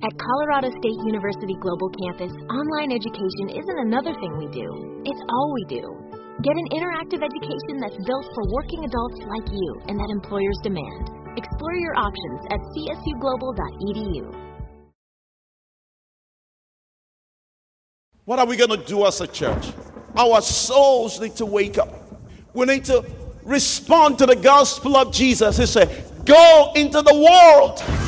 At Colorado State University Global Campus, online education isn't another thing we do, it's all we do. Get an interactive education that's built for working adults like you and that employers demand. Explore your options at csuglobal.edu. What are we going to do as a church? Our souls need to wake up. We need to respond to the gospel of Jesus. He said, Go into the world.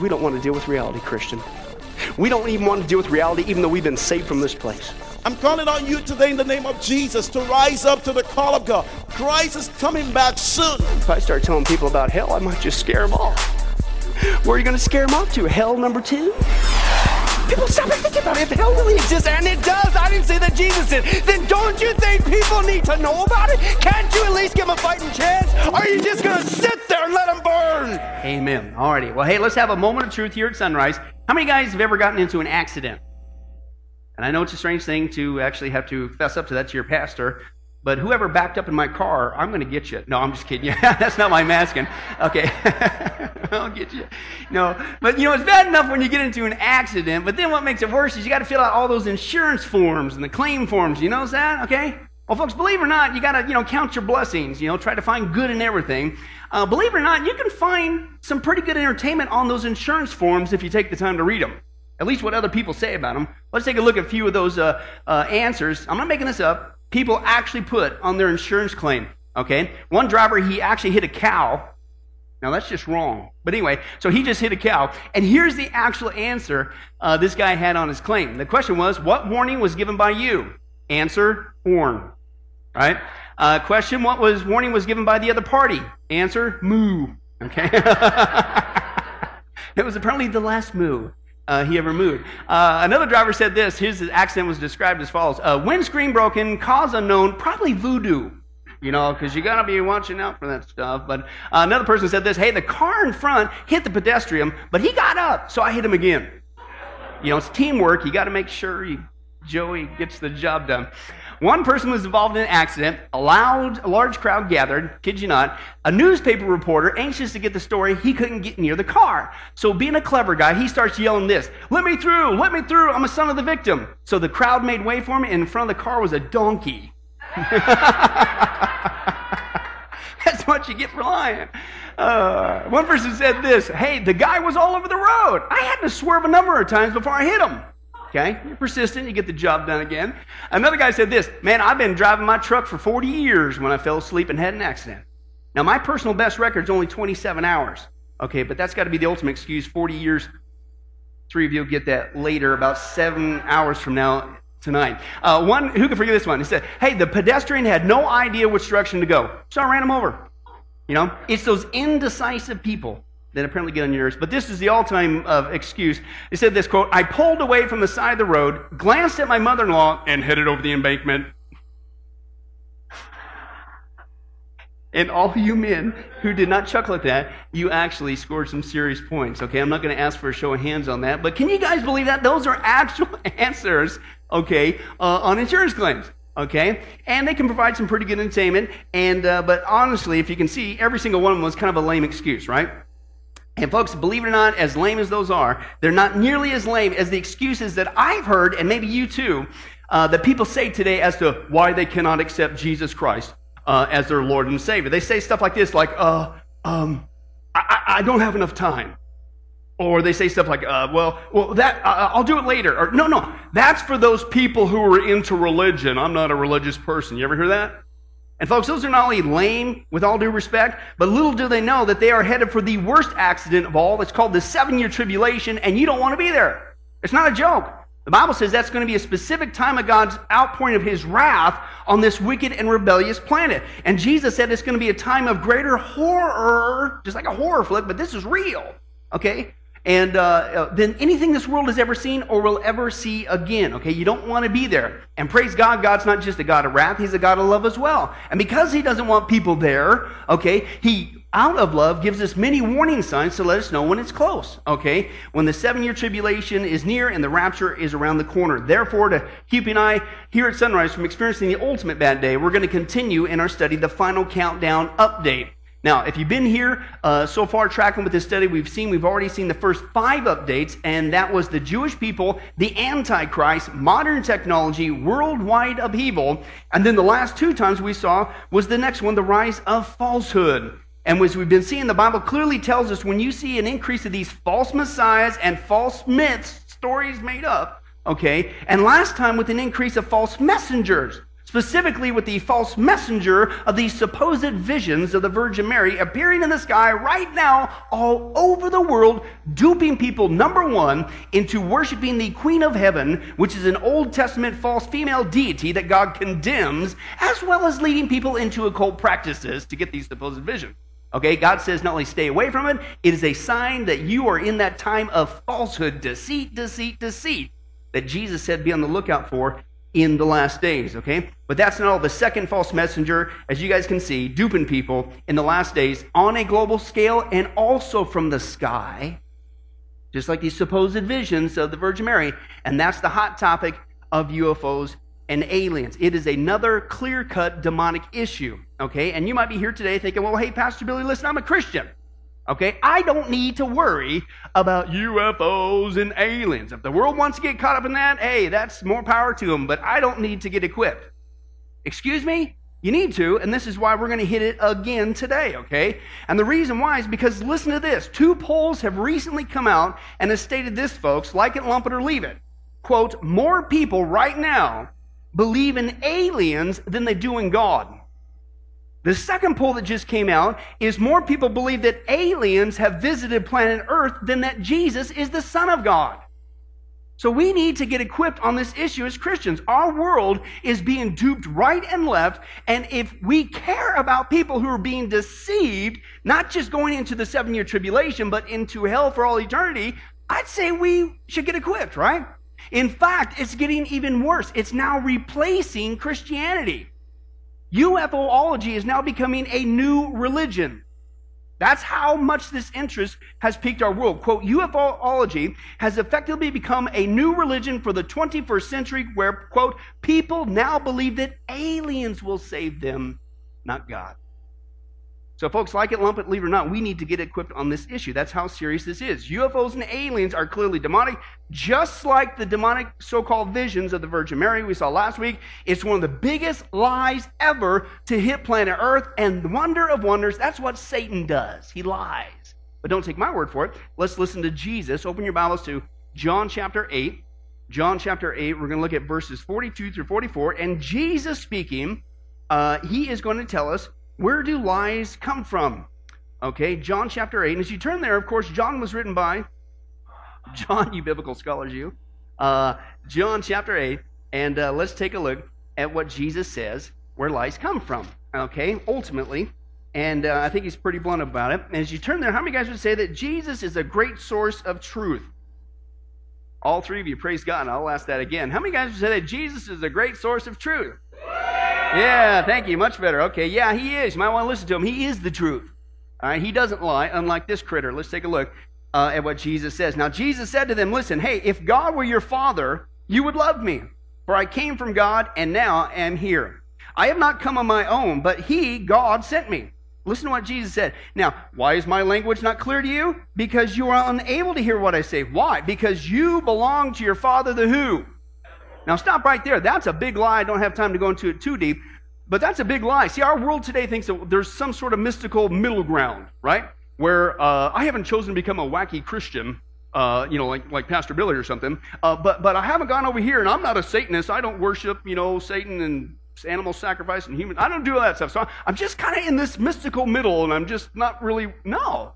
We don't want to deal with reality, Christian. We don't even want to deal with reality, even though we've been saved from this place. I'm calling on you today in the name of Jesus to rise up to the call of God. Christ is coming back soon. If I start telling people about hell, I might just scare them off. Where are you going to scare them off to? Hell number two? People stop and think about it. If hell really exists, and it does, I didn't say that Jesus did, then don't you think people need to know about it? Can't you at least give them a fighting chance? Or are you just going to sit there and let them burn? Amen. Alrighty. Well, hey, let's have a moment of truth here at Sunrise. How many guys have ever gotten into an accident? And I know it's a strange thing to actually have to fess up to that to your pastor, but whoever backed up in my car, I'm going to get you. No, I'm just kidding. Yeah, that's not my masking. Okay. I'll get you. No, but you know, it's bad enough when you get into an accident, but then what makes it worse is you got to fill out all those insurance forms and the claim forms. You know that? Okay? Well, folks, believe it or not, you got to, you know, count your blessings, you know, try to find good in everything. Uh, believe it or not, you can find some pretty good entertainment on those insurance forms if you take the time to read them. At least what other people say about them. Let's take a look at a few of those uh, uh, answers. I'm not making this up. People actually put on their insurance claim. Okay? One driver, he actually hit a cow. Now, that's just wrong. But anyway, so he just hit a cow. And here's the actual answer uh, this guy had on his claim. The question was, What warning was given by you? Answer, horn. Right? Uh, question, What was warning was given by the other party? Answer, moo. Okay? it was apparently the last moo uh, he ever moved. Uh, another driver said this. His accident was described as follows: uh, windscreen broken, cause unknown, probably voodoo. You know, because you got to be watching out for that stuff. But uh, another person said this: Hey, the car in front hit the pedestrian, but he got up, so I hit him again. You know, it's teamwork. You got to make sure you, Joey gets the job done. One person was involved in an accident. A loud, large crowd gathered, kid you not. A newspaper reporter, anxious to get the story, he couldn't get near the car. So, being a clever guy, he starts yelling this Let me through! Let me through! I'm a son of the victim. So the crowd made way for him, and in front of the car was a donkey. That's what you get for lying. Uh, one person said this Hey, the guy was all over the road. I had to swerve a number of times before I hit him. Okay? You're persistent, you get the job done again. Another guy said this Man, I've been driving my truck for 40 years when I fell asleep and had an accident. Now, my personal best record is only 27 hours. Okay, but that's got to be the ultimate excuse. 40 years. Three of you will get that later, about seven hours from now tonight. Uh, one, who can forget this one? He said, Hey, the pedestrian had no idea which direction to go, so I ran him over. You know, it's those indecisive people that apparently get on your nerves. But this is the all-time uh, excuse. He said this quote: "I pulled away from the side of the road, glanced at my mother-in-law, and headed over the embankment." And all you men who did not chuckle at that, you actually scored some serious points. Okay, I'm not going to ask for a show of hands on that, but can you guys believe that? Those are actual answers, okay, uh, on insurance claims. Okay, and they can provide some pretty good entertainment. And uh, but honestly, if you can see, every single one of them was kind of a lame excuse, right? And folks, believe it or not, as lame as those are, they're not nearly as lame as the excuses that I've heard, and maybe you too, uh, that people say today as to why they cannot accept Jesus Christ uh, as their Lord and Savior. They say stuff like this, like, uh, um, I, I don't have enough time. Or they say stuff like, uh, well, well, that uh, I'll do it later. Or no, no, that's for those people who are into religion. I'm not a religious person. You ever hear that? And folks, those are not only lame, with all due respect, but little do they know that they are headed for the worst accident of all. It's called the seven year tribulation, and you don't want to be there. It's not a joke. The Bible says that's going to be a specific time of God's outpouring of his wrath on this wicked and rebellious planet. And Jesus said it's going to be a time of greater horror, just like a horror flick, but this is real. Okay? And uh, uh, than anything this world has ever seen or will ever see again. Okay, you don't want to be there. And praise God, God's not just a God of wrath; He's a God of love as well. And because He doesn't want people there, okay, He out of love gives us many warning signs to let us know when it's close. Okay, when the seven-year tribulation is near and the rapture is around the corner. Therefore, to keep an eye here at Sunrise from experiencing the ultimate bad day, we're going to continue in our study, the final countdown update. Now, if you've been here uh, so far tracking with this study, we've seen, we've already seen the first five updates, and that was the Jewish people, the Antichrist, modern technology, worldwide upheaval. And then the last two times we saw was the next one, the rise of falsehood. And as we've been seeing, the Bible clearly tells us when you see an increase of these false messiahs and false myths, stories made up, okay, and last time with an increase of false messengers specifically with the false messenger of these supposed visions of the Virgin Mary appearing in the sky right now all over the world, duping people, number one, into worshiping the Queen of Heaven, which is an Old Testament false female deity that God condemns, as well as leading people into occult practices to get these supposed visions. Okay, God says not only stay away from it, it is a sign that you are in that time of falsehood, deceit, deceit, deceit, that Jesus said be on the lookout for in the last days, okay? But that's not all. The second false messenger, as you guys can see, duping people in the last days on a global scale and also from the sky, just like these supposed visions of the Virgin Mary. And that's the hot topic of UFOs and aliens. It is another clear cut demonic issue, okay? And you might be here today thinking, well, hey, Pastor Billy, listen, I'm a Christian. Okay, I don't need to worry about UFOs and aliens. If the world wants to get caught up in that, hey, that's more power to them, but I don't need to get equipped. Excuse me? You need to, and this is why we're going to hit it again today, okay? And the reason why is because listen to this. Two polls have recently come out and have stated this, folks like it, lump it, or leave it. Quote, more people right now believe in aliens than they do in God. The second poll that just came out is more people believe that aliens have visited planet Earth than that Jesus is the Son of God. So we need to get equipped on this issue as Christians. Our world is being duped right and left. And if we care about people who are being deceived, not just going into the seven year tribulation, but into hell for all eternity, I'd say we should get equipped, right? In fact, it's getting even worse. It's now replacing Christianity. UFOlogy is now becoming a new religion. That's how much this interest has piqued our world. Quote, UFOlogy has effectively become a new religion for the 21st century where, quote, people now believe that aliens will save them, not God. So, folks, like it, lump it, leave it or not, we need to get equipped on this issue. That's how serious this is. UFOs and aliens are clearly demonic, just like the demonic so called visions of the Virgin Mary we saw last week. It's one of the biggest lies ever to hit planet Earth. And wonder of wonders, that's what Satan does. He lies. But don't take my word for it. Let's listen to Jesus. Open your Bibles to John chapter 8. John chapter 8, we're going to look at verses 42 through 44. And Jesus speaking, uh, he is going to tell us where do lies come from? Okay, John chapter 8. And as you turn there, of course, John was written by John, you biblical scholars, you. Uh, John chapter 8. And uh, let's take a look at what Jesus says where lies come from. Okay, ultimately. And uh, I think he's pretty blunt about it. And as you turn there, how many guys would say that Jesus is a great source of truth? All three of you, praise God. I'll ask that again. How many guys would say that Jesus is a great source of truth? Yeah, thank you. Much better. Okay, yeah, he is. You might want to listen to him. He is the truth. All right, he doesn't lie, unlike this critter. Let's take a look uh, at what Jesus says. Now, Jesus said to them, Listen, hey, if God were your father, you would love me. For I came from God and now am here. I have not come on my own, but he, God, sent me. Listen to what Jesus said. Now, why is my language not clear to you? Because you are unable to hear what I say. Why? Because you belong to your father, the who? Now, stop right there. That's a big lie. I don't have time to go into it too deep, but that's a big lie. See, our world today thinks that there's some sort of mystical middle ground, right? Where uh, I haven't chosen to become a wacky Christian, uh, you know, like, like Pastor Billy or something, uh, but, but I haven't gone over here, and I'm not a Satanist. I don't worship, you know, Satan and animal sacrifice and human. I don't do all that stuff. So I'm just kind of in this mystical middle, and I'm just not really. No.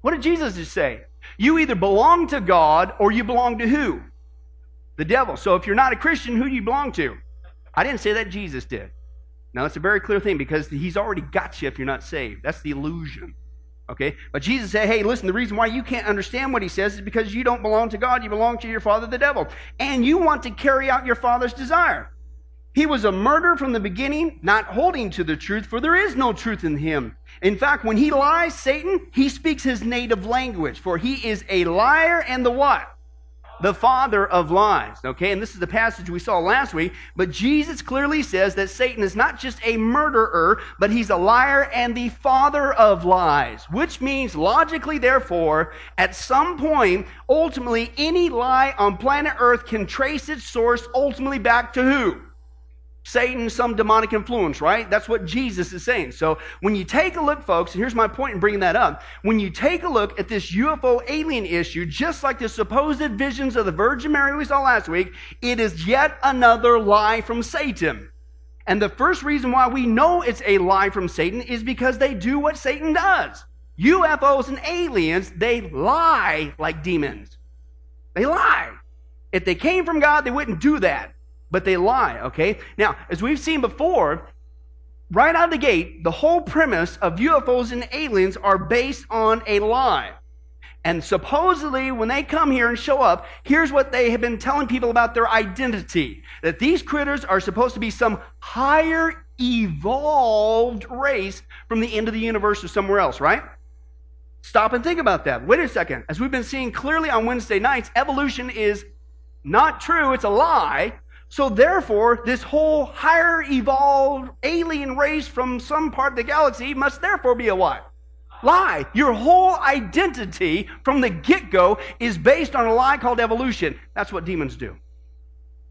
What did Jesus just say? You either belong to God or you belong to who? the devil. So if you're not a Christian, who do you belong to? I didn't say that Jesus did. Now, that's a very clear thing because he's already got you if you're not saved. That's the illusion. Okay? But Jesus said, hey, listen, the reason why you can't understand what he says is because you don't belong to God. You belong to your father, the devil. And you want to carry out your father's desire. He was a murderer from the beginning, not holding to the truth, for there is no truth in him. In fact, when he lies, Satan, he speaks his native language, for he is a liar and the what? The father of lies. Okay, and this is the passage we saw last week. But Jesus clearly says that Satan is not just a murderer, but he's a liar and the father of lies, which means logically, therefore, at some point, ultimately, any lie on planet Earth can trace its source ultimately back to who? Satan, some demonic influence, right? That's what Jesus is saying. So when you take a look, folks, and here's my point in bringing that up. When you take a look at this UFO alien issue, just like the supposed visions of the Virgin Mary we saw last week, it is yet another lie from Satan. And the first reason why we know it's a lie from Satan is because they do what Satan does. UFOs and aliens, they lie like demons. They lie. If they came from God, they wouldn't do that but they lie, okay? Now, as we've seen before, right out of the gate, the whole premise of UFOs and aliens are based on a lie. And supposedly, when they come here and show up, here's what they have been telling people about their identity that these critters are supposed to be some higher evolved race from the end of the universe or somewhere else, right? Stop and think about that. Wait a second. As we've been seeing clearly on Wednesday nights, evolution is not true, it's a lie. So therefore, this whole higher evolved alien race from some part of the galaxy must therefore be a what? Lie. Your whole identity from the get go is based on a lie called evolution. That's what demons do.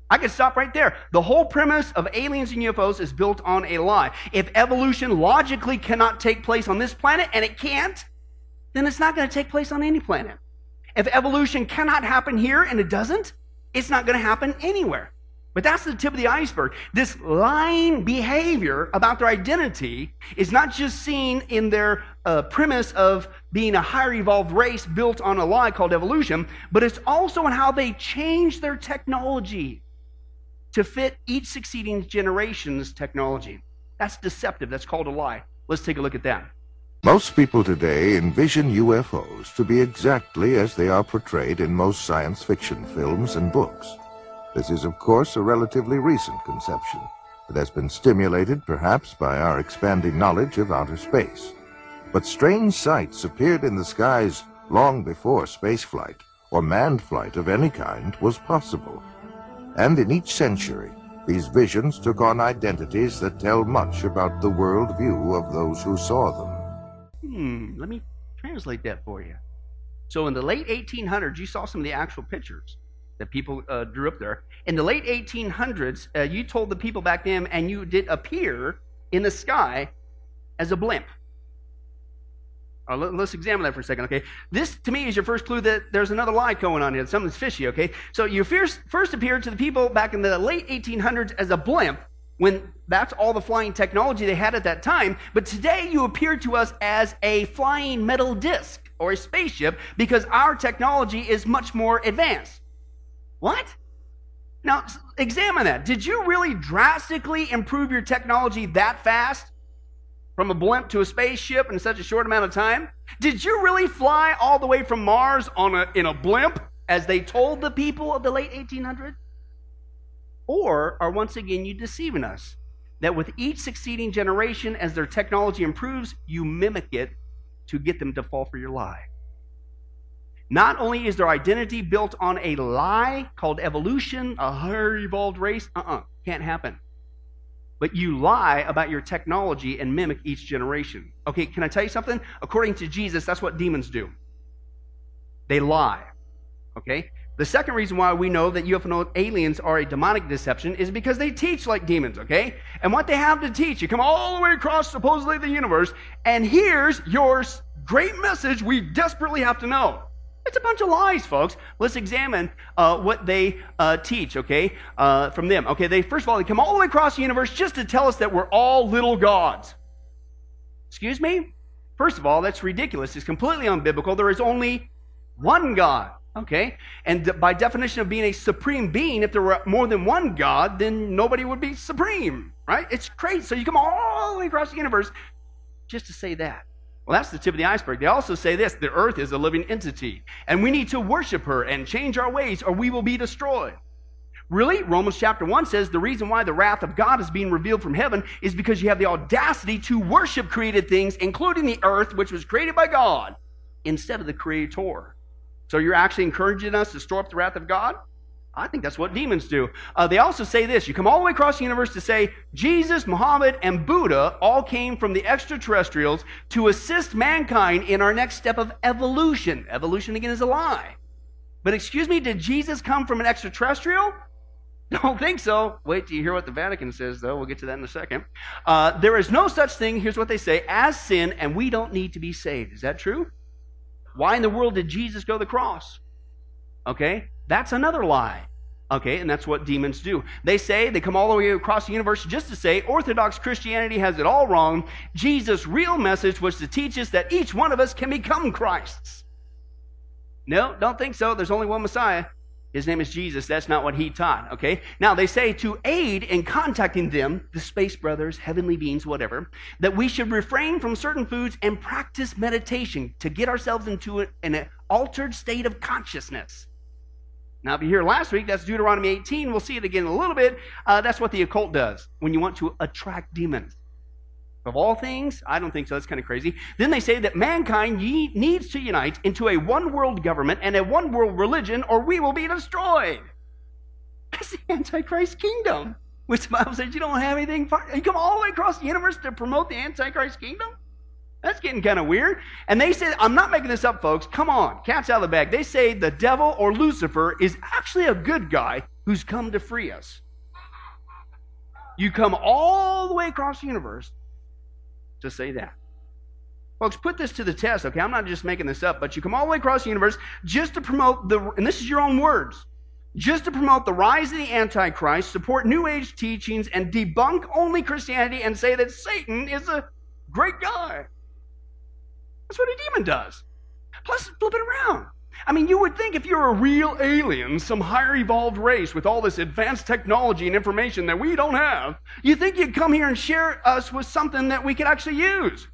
I could stop right there. The whole premise of aliens and UFOs is built on a lie. If evolution logically cannot take place on this planet, and it can't, then it's not going to take place on any planet. If evolution cannot happen here and it doesn't, it's not going to happen anywhere. But that's the tip of the iceberg. This lying behavior about their identity is not just seen in their uh, premise of being a higher evolved race built on a lie called evolution, but it's also in how they change their technology to fit each succeeding generation's technology. That's deceptive. That's called a lie. Let's take a look at that. Most people today envision UFOs to be exactly as they are portrayed in most science fiction films and books. This is, of course, a relatively recent conception that has been stimulated perhaps by our expanding knowledge of outer space. But strange sights appeared in the skies long before spaceflight or manned flight of any kind was possible. And in each century, these visions took on identities that tell much about the worldview of those who saw them. Hmm, let me translate that for you. So in the late 1800s, you saw some of the actual pictures that people uh, drew up there. In the late 1800s, uh, you told the people back then, and you did appear in the sky as a blimp. Uh, let, us examine that for a second, okay? This, to me, is your first clue that there's another lie going on here. Something's fishy, okay? So you first, first appeared to the people back in the late 1800s as a blimp, when that's all the flying technology they had at that time. But today you appear to us as a flying metal disc or a spaceship because our technology is much more advanced. What? Now, examine that. Did you really drastically improve your technology that fast? From a blimp to a spaceship in such a short amount of time? Did you really fly all the way from Mars on a, in a blimp, as they told the people of the late 1800s? Or are once again you deceiving us? That with each succeeding generation, as their technology improves, you mimic it to get them to fall for your lie. Not only is their identity built on a lie called evolution, a higher evolved race, uh uh-uh, uh, can't happen. But you lie about your technology and mimic each generation. Okay, can I tell you something? According to Jesus, that's what demons do. They lie. Okay? The second reason why we know that UFO aliens are a demonic deception is because they teach like demons, okay? And what they have to teach, you come all the way across supposedly the universe, and here's your great message we desperately have to know. It's a bunch of lies, folks. Let's examine uh, what they uh, teach, okay, uh, from them. Okay, they first of all, they come all the way across the universe just to tell us that we're all little gods. Excuse me? First of all, that's ridiculous. It's completely unbiblical. There is only one God, okay? And by definition of being a supreme being, if there were more than one God, then nobody would be supreme, right? It's crazy. So you come all the way across the universe just to say that. Well, that's the tip of the iceberg. They also say this the earth is a living entity, and we need to worship her and change our ways, or we will be destroyed. Really? Romans chapter 1 says the reason why the wrath of God is being revealed from heaven is because you have the audacity to worship created things, including the earth, which was created by God, instead of the Creator. So you're actually encouraging us to store up the wrath of God? I think that's what demons do. Uh, they also say this you come all the way across the universe to say Jesus, Muhammad, and Buddha all came from the extraterrestrials to assist mankind in our next step of evolution. Evolution, again, is a lie. But excuse me, did Jesus come from an extraterrestrial? Don't think so. Wait till you hear what the Vatican says, though. We'll get to that in a second. Uh, there is no such thing, here's what they say, as sin, and we don't need to be saved. Is that true? Why in the world did Jesus go to the cross? Okay, that's another lie. Okay, and that's what demons do. They say, they come all the way across the universe just to say Orthodox Christianity has it all wrong. Jesus' real message was to teach us that each one of us can become Christs. No, don't think so. There's only one Messiah. His name is Jesus. That's not what he taught. Okay? Now, they say to aid in contacting them, the space brothers, heavenly beings, whatever, that we should refrain from certain foods and practice meditation to get ourselves into an altered state of consciousness. Now, if you hear last week, that's Deuteronomy 18. We'll see it again in a little bit. Uh, that's what the occult does when you want to attract demons. Of all things, I don't think so. That's kind of crazy. Then they say that mankind ye- needs to unite into a one world government and a one world religion, or we will be destroyed. That's the Antichrist kingdom, which the Bible says you don't have anything. You come all the way across the universe to promote the Antichrist kingdom? That's getting kind of weird. And they say, I'm not making this up, folks. Come on, cat's out of the bag. They say the devil or Lucifer is actually a good guy who's come to free us. You come all the way across the universe to say that. Folks, put this to the test, okay? I'm not just making this up, but you come all the way across the universe just to promote the, and this is your own words, just to promote the rise of the Antichrist, support New Age teachings, and debunk only Christianity and say that Satan is a great guy. That's what a demon does. Plus, flip it around. I mean, you would think if you're a real alien, some higher evolved race with all this advanced technology and information that we don't have, you think you'd come here and share us with something that we could actually use.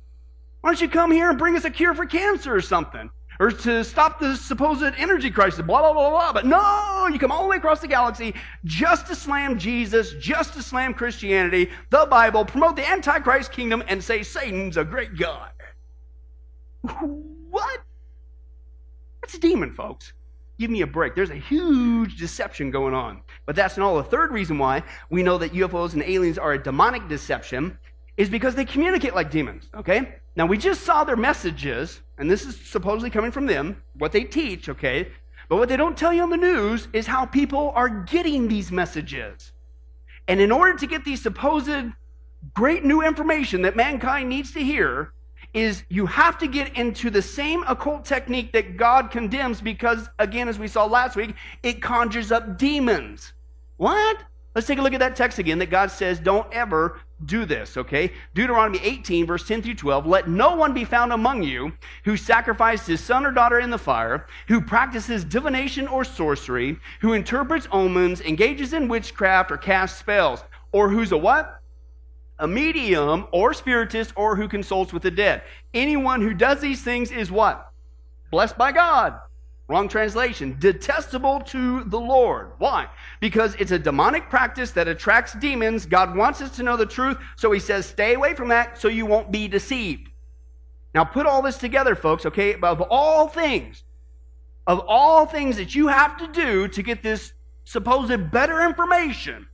Why don't you come here and bring us a cure for cancer or something? Or to stop the supposed energy crisis, blah, blah, blah, blah. But no, you come all the way across the galaxy just to slam Jesus, just to slam Christianity, the Bible, promote the Antichrist kingdom, and say Satan's a great God. What? That's a demon, folks. Give me a break. There's a huge deception going on. But that's not all. The third reason why we know that UFOs and aliens are a demonic deception is because they communicate like demons, okay? Now, we just saw their messages, and this is supposedly coming from them, what they teach, okay? But what they don't tell you on the news is how people are getting these messages. And in order to get these supposed great new information that mankind needs to hear, is you have to get into the same occult technique that God condemns because, again, as we saw last week, it conjures up demons. What? Let's take a look at that text again that God says, don't ever do this, okay? Deuteronomy 18, verse 10 through 12. Let no one be found among you who sacrifices his son or daughter in the fire, who practices divination or sorcery, who interprets omens, engages in witchcraft, or casts spells, or who's a what? A medium or spiritist or who consults with the dead. Anyone who does these things is what? Blessed by God. Wrong translation. Detestable to the Lord. Why? Because it's a demonic practice that attracts demons. God wants us to know the truth, so he says, stay away from that so you won't be deceived. Now, put all this together, folks, okay? Of all things, of all things that you have to do to get this supposed better information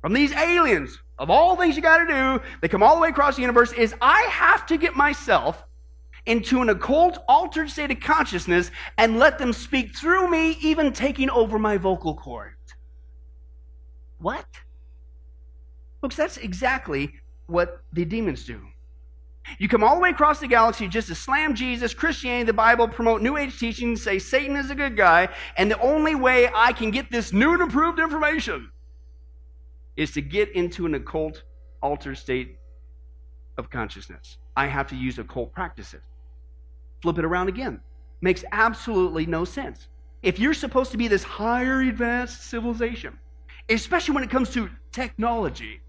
from these aliens, of all things you got to do, they come all the way across the universe, is I have to get myself into an occult, altered state of consciousness and let them speak through me, even taking over my vocal cords. What? Folks, that's exactly what the demons do. You come all the way across the galaxy just to slam Jesus, Christianity, the Bible, promote New Age teaching, say Satan is a good guy, and the only way I can get this new and improved information is to get into an occult, altered state of consciousness. I have to use occult practices. Flip it around again. Makes absolutely no sense. If you're supposed to be this higher advanced civilization, especially when it comes to technology,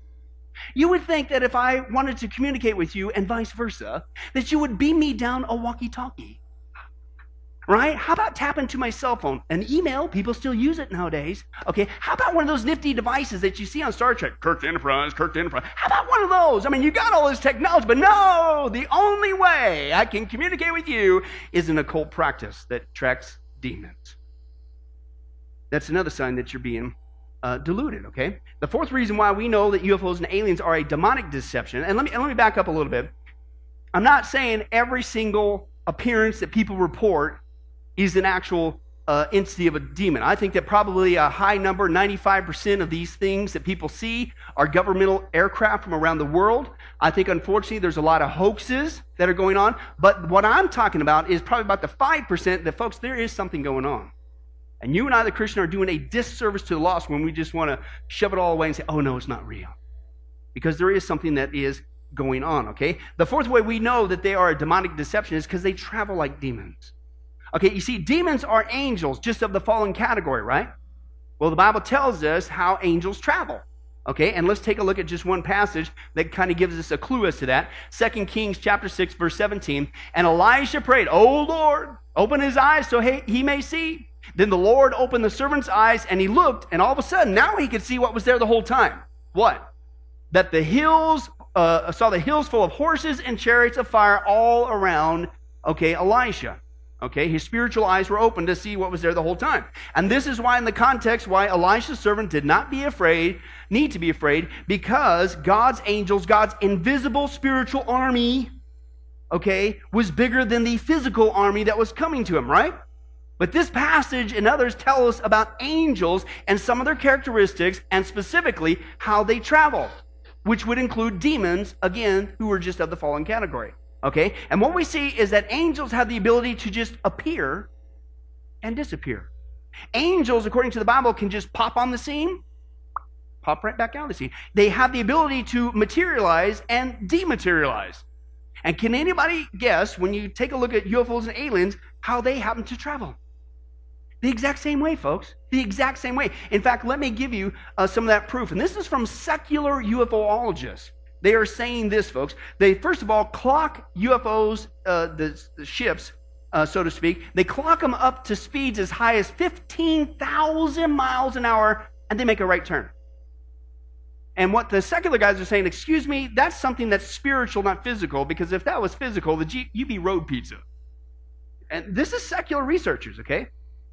you would think that if I wanted to communicate with you and vice versa, that you would beam me down a walkie talkie right? How about tapping to my cell phone? An email, people still use it nowadays. Okay, how about one of those nifty devices that you see on Star Trek? Kirk Enterprise, Kirk Enterprise. How about one of those? I mean, you got all this technology, but no, the only way I can communicate with you is an occult practice that tracks demons. That's another sign that you're being uh, deluded, okay? The fourth reason why we know that UFOs and aliens are a demonic deception, and let me, and let me back up a little bit. I'm not saying every single appearance that people report is an actual uh, entity of a demon. I think that probably a high number, 95% of these things that people see are governmental aircraft from around the world. I think, unfortunately, there's a lot of hoaxes that are going on. But what I'm talking about is probably about the 5% that, folks, there is something going on. And you and I, the Christian, are doing a disservice to the lost when we just want to shove it all away and say, oh, no, it's not real. Because there is something that is going on, okay? The fourth way we know that they are a demonic deception is because they travel like demons. Okay, you see, demons are angels, just of the fallen category, right? Well, the Bible tells us how angels travel. Okay, and let's take a look at just one passage that kind of gives us a clue as to that. Second Kings chapter 6, verse 17. And Elijah prayed, Oh Lord, open his eyes so he may see. Then the Lord opened the servant's eyes and he looked, and all of a sudden, now he could see what was there the whole time. What? That the hills, uh, saw the hills full of horses and chariots of fire all around, okay, Elisha. Okay, his spiritual eyes were open to see what was there the whole time. And this is why, in the context, why Elisha's servant did not be afraid, need to be afraid, because God's angels, God's invisible spiritual army, okay, was bigger than the physical army that was coming to him, right? But this passage and others tell us about angels and some of their characteristics, and specifically how they travel, which would include demons, again, who were just of the fallen category. Okay? And what we see is that angels have the ability to just appear and disappear. Angels, according to the Bible, can just pop on the scene, pop right back out of the scene. They have the ability to materialize and dematerialize. And can anybody guess, when you take a look at UFOs and aliens, how they happen to travel? The exact same way, folks. The exact same way. In fact, let me give you uh, some of that proof. And this is from secular UFOologists. They are saying this, folks. They, first of all, clock UFOs, uh, the, the, ships, uh, so to speak. They clock them up to speeds as high as 15,000 miles an hour, and they make a right turn. And what the secular guys are saying, excuse me, that's something that's spiritual, not physical, because if that was physical, the G- you'd be road pizza. And this is secular researchers, okay?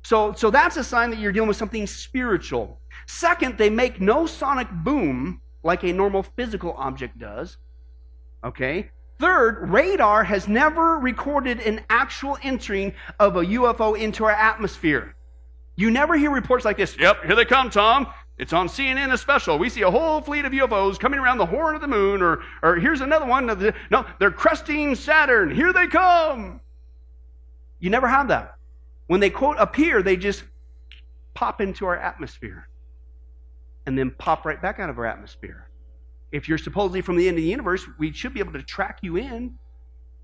So, so that's a sign that you're dealing with something spiritual. Second, they make no sonic boom like a normal physical object does. Okay? Third, radar has never recorded an actual entering of a UFO into our atmosphere. You never hear reports like this. Yep, here they come, Tom. It's on CNN a special. We see a whole fleet of UFOs coming around the horn of the moon, or, or here's another one. The, no, they're cresting Saturn. Here they come. You never have that. When they quote appear, they just pop into our atmosphere and then pop right back out of our atmosphere. If you're supposedly from the end of the universe, we should be able to track you in,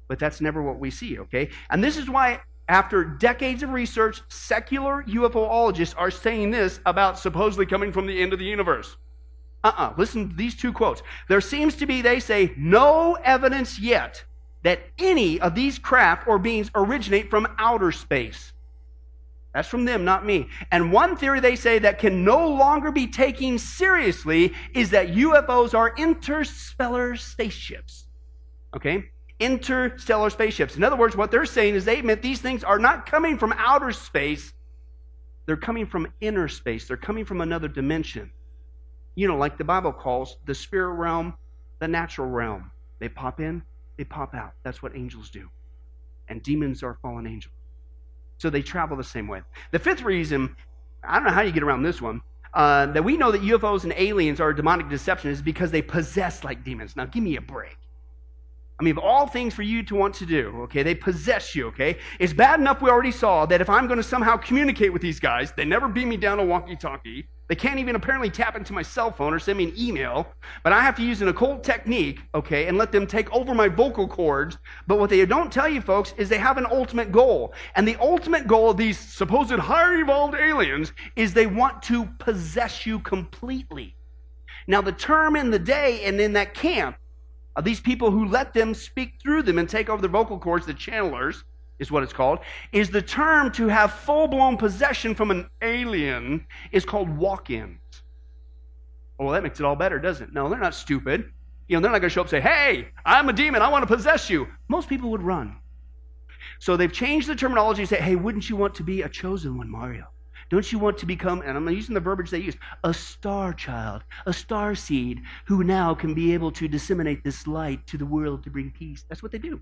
but that's never what we see, okay? And this is why, after decades of research, secular UFOologists are saying this about supposedly coming from the end of the universe. Uh uh-uh. uh Listen to these two quotes. There seems to be, they say, no evidence yet that any of these craft or beings originate from outer space. That's from them, not me. And one theory they say that can no longer be taken seriously is that UFOs are interstellar spaceships. Okay? Interstellar spaceships. In other words, what they're saying is they admit these things are not coming from outer space, they're coming from inner space, they're coming from another dimension. You know, like the Bible calls the spirit realm the natural realm. They pop in, they pop out. That's what angels do. And demons are fallen angels. So they travel the same way. The fifth reason, I don't know how you get around this one, uh, that we know that UFOs and aliens are demonic deception is because they possess like demons. Now, give me a break. I mean, of all things for you to want to do, okay, they possess you, okay? It's bad enough we already saw that if I'm going to somehow communicate with these guys, they never beam me down a walkie talkie. They can't even apparently tap into my cell phone or send me an email, but I have to use an occult technique, okay, and let them take over my vocal cords. But what they don't tell you, folks, is they have an ultimate goal. And the ultimate goal of these supposed higher evolved aliens is they want to possess you completely. Now, the term in the day and in that camp of these people who let them speak through them and take over their vocal cords, the channelers is what it's called, is the term to have full blown possession from an alien is called walk ins. Oh, well, that makes it all better, doesn't it? No, they're not stupid. You know, they're not going to show up and say, hey, I'm a demon, I want to possess you. Most people would run. So they've changed the terminology and say, hey, wouldn't you want to be a chosen one, Mario? Don't you want to become, and I'm using the verbiage they use, a star child, a star seed who now can be able to disseminate this light to the world to bring peace? That's what they do.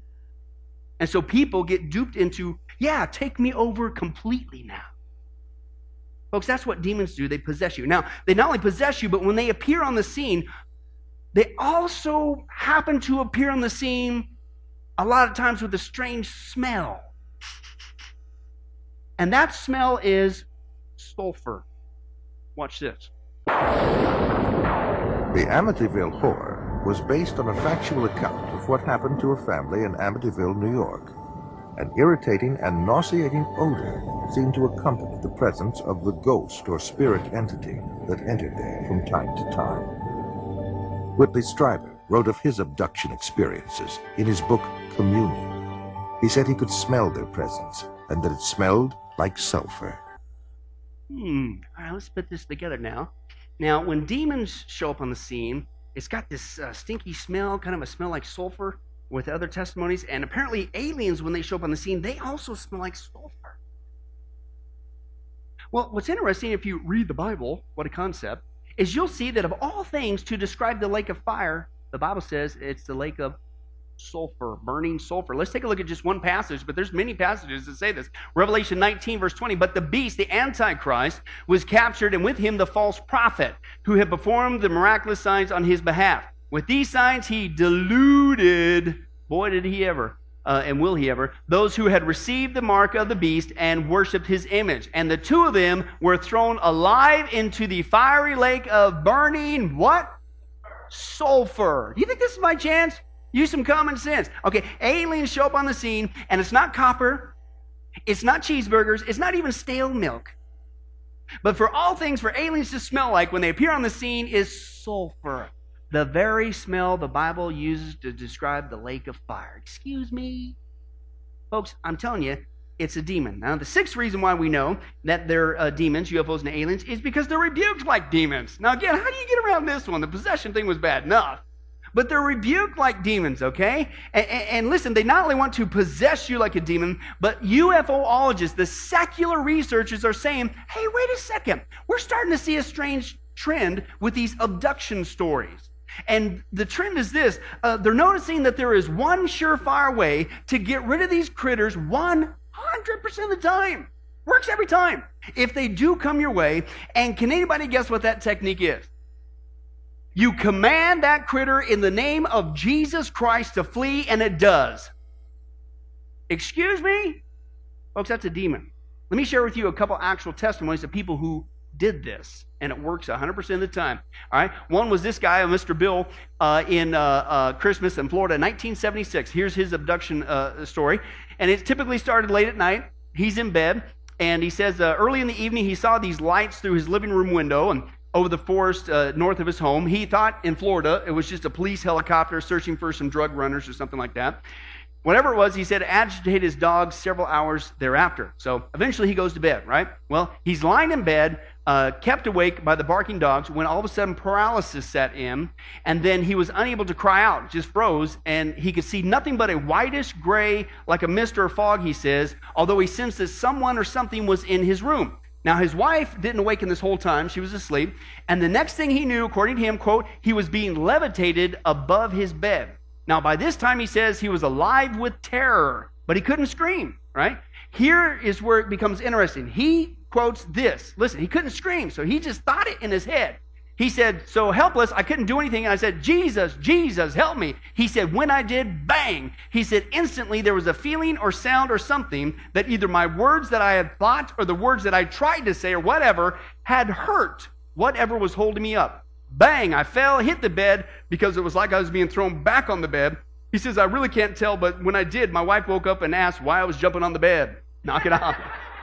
And so people get duped into, yeah, take me over completely now. Folks, that's what demons do. They possess you. Now, they not only possess you, but when they appear on the scene, they also happen to appear on the scene a lot of times with a strange smell. And that smell is sulfur. Watch this. The Amityville Horror was based on a factual account of what happened to a family in Amityville, New York. An irritating and nauseating odor seemed to accompany the presence of the ghost or spirit entity that entered there from time to time. Whitley Strieber wrote of his abduction experiences in his book Communion. He said he could smell their presence and that it smelled like sulfur. Hmm. All right, let's put this together now. Now, when demons show up on the scene, it's got this uh, stinky smell, kind of a smell like sulfur with other testimonies. And apparently, aliens, when they show up on the scene, they also smell like sulfur. Well, what's interesting, if you read the Bible, what a concept, is you'll see that of all things to describe the lake of fire, the Bible says it's the lake of sulfur, burning sulfur. Let's take a look at just one passage, but there's many passages that say this. Revelation 19, verse 20. But the beast, the Antichrist, was captured, and with him the false prophet, who had performed the miraculous signs on his behalf. With these signs, he deluded, boy, did he ever, uh, and will he ever, those who had received the mark of the beast and worshiped his image. And the two of them were thrown alive into the fiery lake of burning what? Sulfur. You think this is my chance? Use some common sense. Okay, aliens show up on the scene, and it's not copper, it's not cheeseburgers, it's not even stale milk. But for all things for aliens to smell like when they appear on the scene is sulfur. The very smell the Bible uses to describe the lake of fire. Excuse me? Folks, I'm telling you, it's a demon. Now, the sixth reason why we know that they're uh, demons, UFOs, and aliens is because they're rebuked like demons. Now, again, how do you get around this one? The possession thing was bad enough but they're rebuked like demons, okay? And, and, and, listen, they not only want to possess you like a demon, but UFOologists, the secular researchers, are saying, hey, wait a second. We're starting to see a strange trend with these abduction stories. And the trend is this uh, they're noticing that there is one surefire way to get rid of these critters 100% of the time. Works every time. If they do come your way, and can anybody guess what that technique is? You command that critter in the name of Jesus Christ to flee, and it does. Excuse me? Folks, that's a demon. Let me share with you a couple actual testimonies of people who did this, and it works 100% of the time. All right? One was this guy, Mr. Bill, uh, in uh, uh, Christmas in Florida, 1976. Here's his abduction uh, story. And it typically started late at night. He's in bed, and he says uh, early in the evening he saw these lights through his living room window, and over the forest uh, north of his home. He thought in Florida it was just a police helicopter searching for some drug runners or something like that. Whatever it was, he said agitated his dog several hours thereafter. So eventually he goes to bed, right? Well, he's lying in bed, uh, kept awake by the barking dogs, when all of a sudden paralysis set in, and then he was unable to cry out, just froze, and he could see nothing but a whitish gray, like a mist or a fog, he says, although he sensed that someone or something was in his room. Now, his wife didn't awaken this whole time. She was asleep. And the next thing he knew, according to him, quote, he was being levitated above his bed. Now, by this time, he says he was alive with terror, but he couldn't scream, right? Here is where it becomes interesting. He quotes this. Listen, he couldn't scream, so he just thought it in his head. He said, So helpless, I couldn't do anything. And I said, Jesus, Jesus, help me. He said, When I did, bang. He said, Instantly there was a feeling or sound or something that either my words that I had thought or the words that I tried to say or whatever had hurt whatever was holding me up. Bang, I fell, hit the bed because it was like I was being thrown back on the bed. He says, I really can't tell, but when I did, my wife woke up and asked why I was jumping on the bed. Knock it off.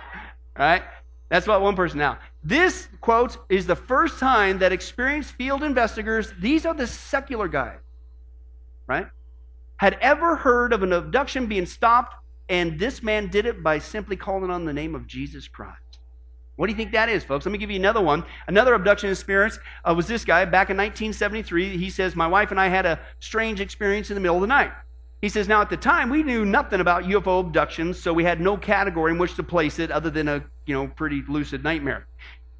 right? That's about one person now. This, quote, is the first time that experienced field investigators, these are the secular guys, right, had ever heard of an abduction being stopped, and this man did it by simply calling on the name of Jesus Christ. What do you think that is, folks? Let me give you another one. Another abduction experience uh, was this guy back in 1973. He says, My wife and I had a strange experience in the middle of the night. He says, Now at the time, we knew nothing about UFO abductions, so we had no category in which to place it other than a you know, pretty lucid nightmare.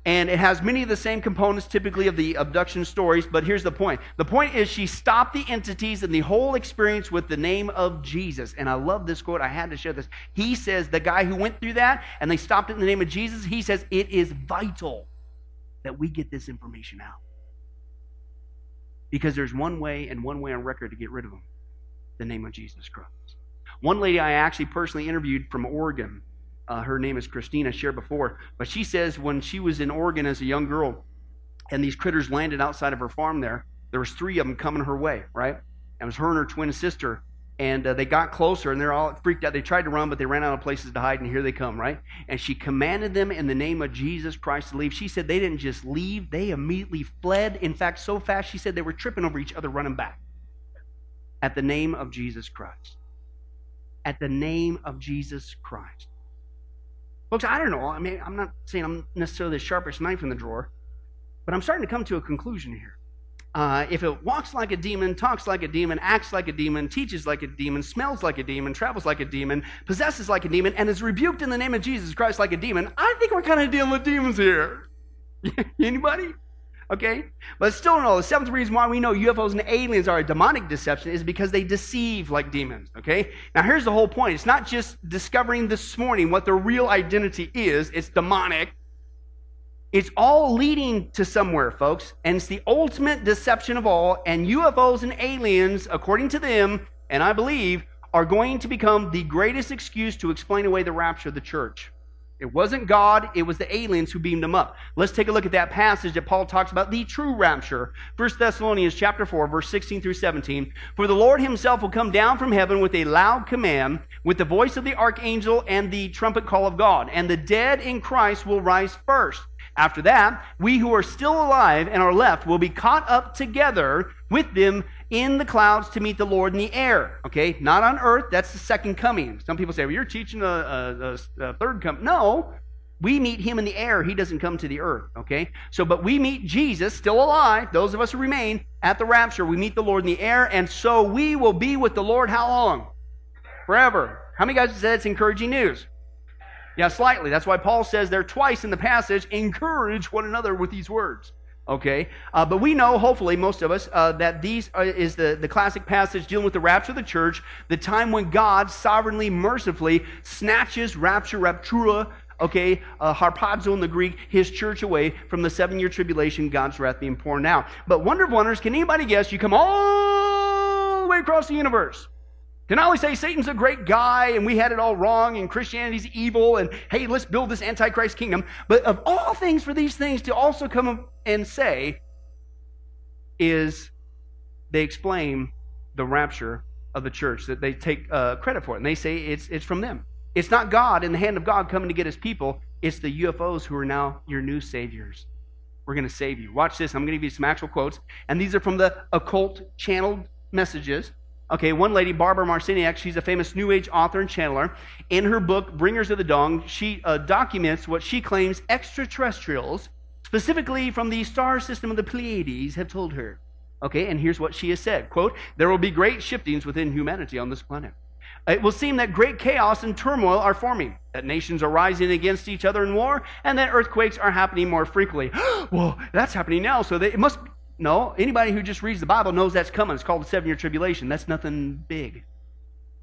And it has many of the same components typically of the abduction stories, but here's the point. The point is she stopped the entities and the whole experience with the name of Jesus. And I love this quote. I had to share this. He says, the guy who went through that and they stopped it in the name of Jesus, he says, it is vital that we get this information out. Because there's one way and one way on record to get rid of them the name of Jesus Christ. One lady I actually personally interviewed from Oregon uh, her name is Christina, shared before. But she says when she was in Oregon as a young girl, and these critters landed outside of her farm there, there was three of them coming her way, right? And it was her and her twin sister. And uh, they got closer, and they're all freaked out. They tried to run, but they ran out of places to hide, and here they come, right? And she commanded them in the name of Jesus Christ to leave. She said they didn't just leave, they immediately fled. In fact, so fast, she said they were tripping over each other, running back. At the name of Jesus Christ. At the name of Jesus Christ. Folks, I don't know. I mean, I'm not saying I'm necessarily the sharpest knife in the drawer, but I'm starting to come to a conclusion here. Uh, if it walks like a demon, talks like a demon, acts like a demon, teaches like a demon, smells like a demon, travels like a demon, possesses like a demon, and is rebuked in the name of Jesus Christ like a demon, I think we're kind of dealing with demons here. Anybody? Okay? But still no. The seventh reason why we know UFOs and aliens are a demonic deception is because they deceive like demons. Okay? Now here's the whole point. It's not just discovering this morning what their real identity is, it's demonic. It's all leading to somewhere, folks. And it's the ultimate deception of all. And UFOs and aliens, according to them, and I believe, are going to become the greatest excuse to explain away the rapture of the church. It wasn't God, it was the aliens who beamed him up. Let's take a look at that passage that Paul talks about, the true rapture. 1 Thessalonians chapter 4, verse 16 through 17. For the Lord himself will come down from heaven with a loud command, with the voice of the archangel and the trumpet call of God, and the dead in Christ will rise first. After that, we who are still alive and are left will be caught up together with them in the clouds to meet the Lord in the air. Okay, not on earth. That's the second coming. Some people say, well, you're teaching a, a, a third coming. No, we meet him in the air. He doesn't come to the earth. Okay, so but we meet Jesus still alive. Those of us who remain at the rapture, we meet the Lord in the air, and so we will be with the Lord how long? Forever. How many guys said it's encouraging news? Yeah, slightly. That's why Paul says there twice in the passage, encourage one another with these words. Okay, uh, but we know, hopefully, most of us, uh, that these are, is the, the classic passage dealing with the rapture of the church, the time when God sovereignly, mercifully snatches rapture, raptura, okay, uh, harpazo in the Greek, his church away from the seven year tribulation, God's wrath being poured out. But wonder of wonders, can anybody guess? You come all the way across the universe. Can I only say Satan's a great guy and we had it all wrong and Christianity's evil and hey, let's build this Antichrist kingdom. But of all things for these things to also come and say is they explain the rapture of the church, that they take uh, credit for it. And they say it's, it's from them. It's not God in the hand of God coming to get his people. It's the UFOs who are now your new saviors. We're going to save you. Watch this. I'm going to give you some actual quotes. And these are from the occult channeled messages. Okay, one lady, Barbara Marciniak, she's a famous New Age author and channeler. In her book, Bringers of the Dawn, she uh, documents what she claims extraterrestrials, specifically from the star system of the Pleiades, have told her. Okay, and here's what she has said quote, There will be great shiftings within humanity on this planet. It will seem that great chaos and turmoil are forming, that nations are rising against each other in war, and that earthquakes are happening more frequently. well, that's happening now, so they, it must no, anybody who just reads the Bible knows that's coming. It's called the seven year tribulation. That's nothing big.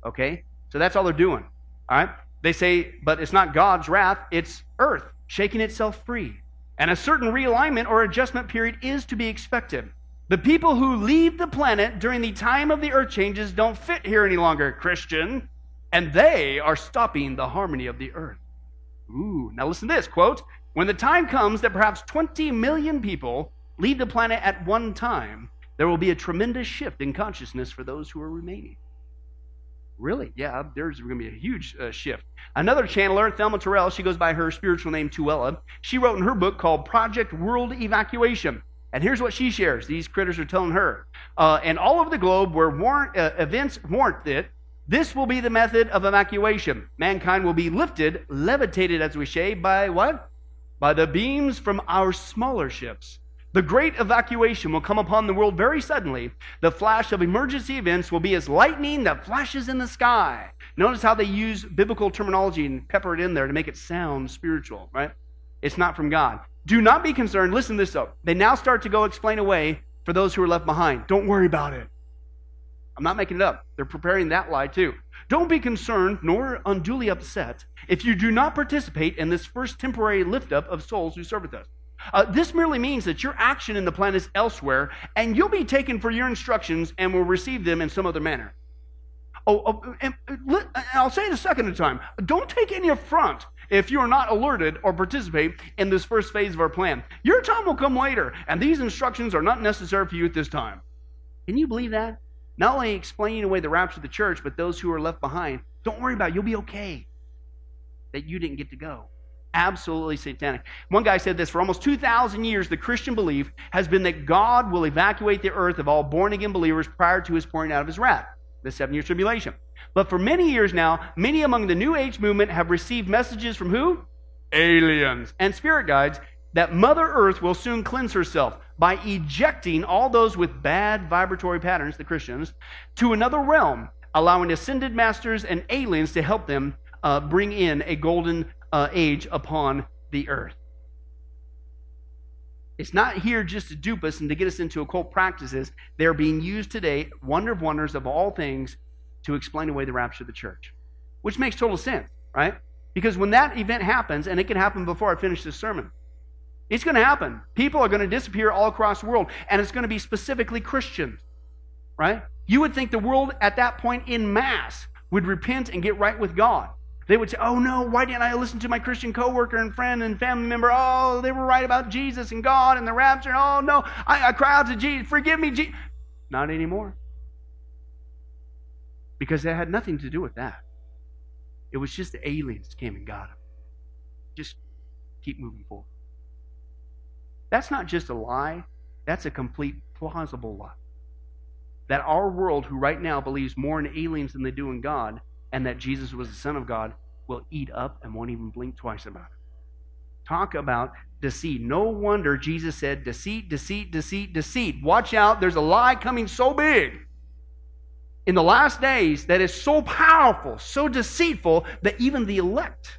Okay? So that's all they're doing. All right? They say, but it's not God's wrath, it's earth shaking itself free. And a certain realignment or adjustment period is to be expected. The people who leave the planet during the time of the earth changes don't fit here any longer, Christian, and they are stopping the harmony of the earth. Ooh, now listen to this quote When the time comes that perhaps 20 million people leave the planet at one time, there will be a tremendous shift in consciousness for those who are remaining. Really? Yeah, there's going to be a huge uh, shift. Another channeler, Thelma Terrell, she goes by her spiritual name Tuella. She wrote in her book called Project World Evacuation. And here's what she shares. These critters are telling her. Uh, and all over the globe where warrant, uh, events warrant it, this will be the method of evacuation. Mankind will be lifted, levitated, as we say, by what? By the beams from our smaller ships The great evacuation will come upon the world very suddenly. The flash of emergency events will be as lightning that flashes in the sky. Notice how they use biblical terminology and pepper it in there to make it sound spiritual, right? It's not from God. Do not be concerned. Listen this though. They now start to go explain away for those who are left behind. Don't worry about it. I'm not making it up. They're preparing that lie too. Don't be concerned nor unduly upset if you do not participate in this first temporary lift up of souls who serve with us. Uh, this merely means that your action in the plan is elsewhere, and you'll be taken for your instructions and will receive them in some other manner. Oh, oh and, and I'll say it a second time. Don't take any affront if you are not alerted or participate in this first phase of our plan. Your time will come later, and these instructions are not necessary for you at this time. Can you believe that? Not only explaining away the rapture of the church, but those who are left behind. Don't worry about it. You'll be okay that you didn't get to go. Absolutely satanic. One guy said this for almost 2,000 years, the Christian belief has been that God will evacuate the earth of all born again believers prior to his pouring out of his wrath, the seven year tribulation. But for many years now, many among the New Age movement have received messages from who? Aliens and spirit guides that Mother Earth will soon cleanse herself by ejecting all those with bad vibratory patterns, the Christians, to another realm, allowing ascended masters and aliens to help them uh, bring in a golden uh, age upon the earth. It's not here just to dupe us and to get us into occult practices. They're being used today, wonder of wonders of all things, to explain away the rapture of the church, which makes total sense, right? Because when that event happens, and it can happen before I finish this sermon, it's going to happen. People are going to disappear all across the world, and it's going to be specifically Christians, right? You would think the world at that point in mass would repent and get right with God. They would say, Oh no, why didn't I listen to my Christian coworker and friend and family member? Oh, they were right about Jesus and God and the rapture. Oh no, I, I cry out to Jesus, forgive me, Jesus. Not anymore. Because that had nothing to do with that. It was just the aliens came and got him. Just keep moving forward. That's not just a lie, that's a complete plausible lie. That our world, who right now believes more in aliens than they do in God, and that Jesus was the Son of God will eat up and won't even blink twice about it. Talk about deceit. No wonder Jesus said, deceit, deceit, deceit, deceit. Watch out, there's a lie coming so big in the last days that is so powerful, so deceitful, that even the elect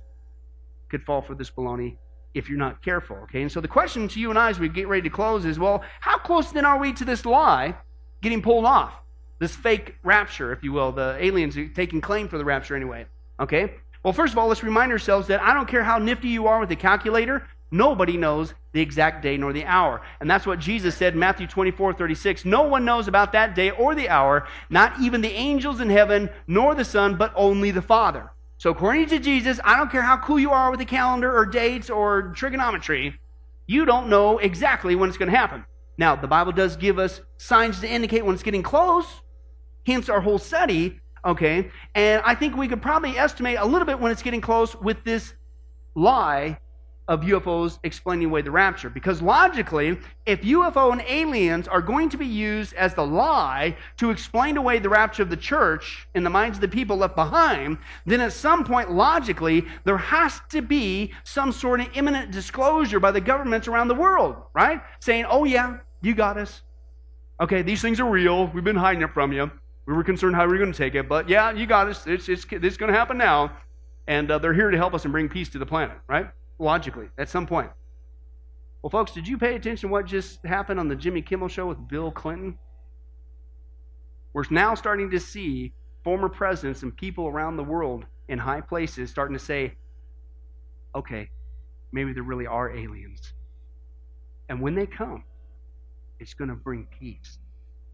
could fall for this baloney if you're not careful. Okay, and so the question to you and I as we get ready to close is well, how close then are we to this lie getting pulled off? this fake rapture, if you will, the aliens are taking claim for the rapture anyway. Okay? Well, first of all, let's remind ourselves that I don't care how nifty you are with a calculator, nobody knows the exact day nor the hour. And that's what Jesus said in Matthew 24, 36. No one knows about that day or the hour, not even the angels in heaven, nor the Son, but only the Father. So, according to Jesus, I don't care how cool you are with the calendar or dates or trigonometry, you don't know exactly when it's going to happen. Now, the Bible does give us signs to indicate when it's getting close, hence our whole study, okay? And I think we could probably estimate a little bit when it's getting close with this lie of UFOs explaining away the rapture. Because logically, if UFO and aliens are going to be used as the lie to explain away the rapture of the church in the minds of the people left behind, then at some point, logically, there has to be some sort of imminent disclosure by the governments around the world, right? Saying, oh, yeah, you got us. Okay, these things are real. We've been hiding it from you. We were concerned how we were going to take it, but yeah, you got us. It's, it's, it's going to happen now. And uh, they're here to help us and bring peace to the planet, right? Logically, at some point. Well, folks, did you pay attention to what just happened on the Jimmy Kimmel show with Bill Clinton? We're now starting to see former presidents and people around the world in high places starting to say, okay, maybe there really are aliens. And when they come, it's going to bring peace.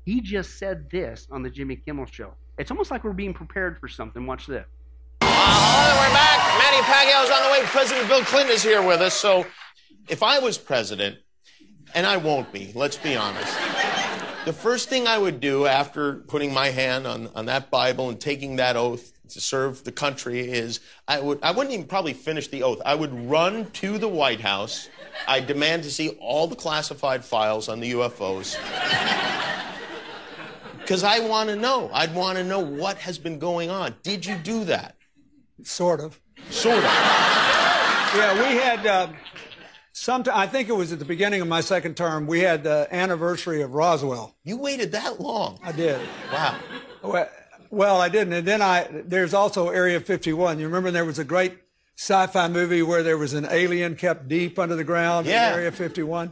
He just said this on the Jimmy Kimmel show. It's almost like we're being prepared for something. Watch this. Uh, we're back. Manny Pacquiao's on the way. President Bill Clinton is here with us. So, if I was president, and I won't be, let's be honest, the first thing I would do after putting my hand on, on that Bible and taking that oath to serve the country is I would I wouldn't even probably finish the oath. I would run to the White House. I demand to see all the classified files on the UFOs because I want to know. I'd want to know what has been going on. Did you do that? Sort of. Sort of. Yeah, we had uh, Sometime, I think it was at the beginning of my second term, we had the anniversary of Roswell. You waited that long. I did. Wow. Well, well, I didn't. And then I, there's also Area 51. You remember there was a great sci-fi movie where there was an alien kept deep under the ground Yeah. in Area 51.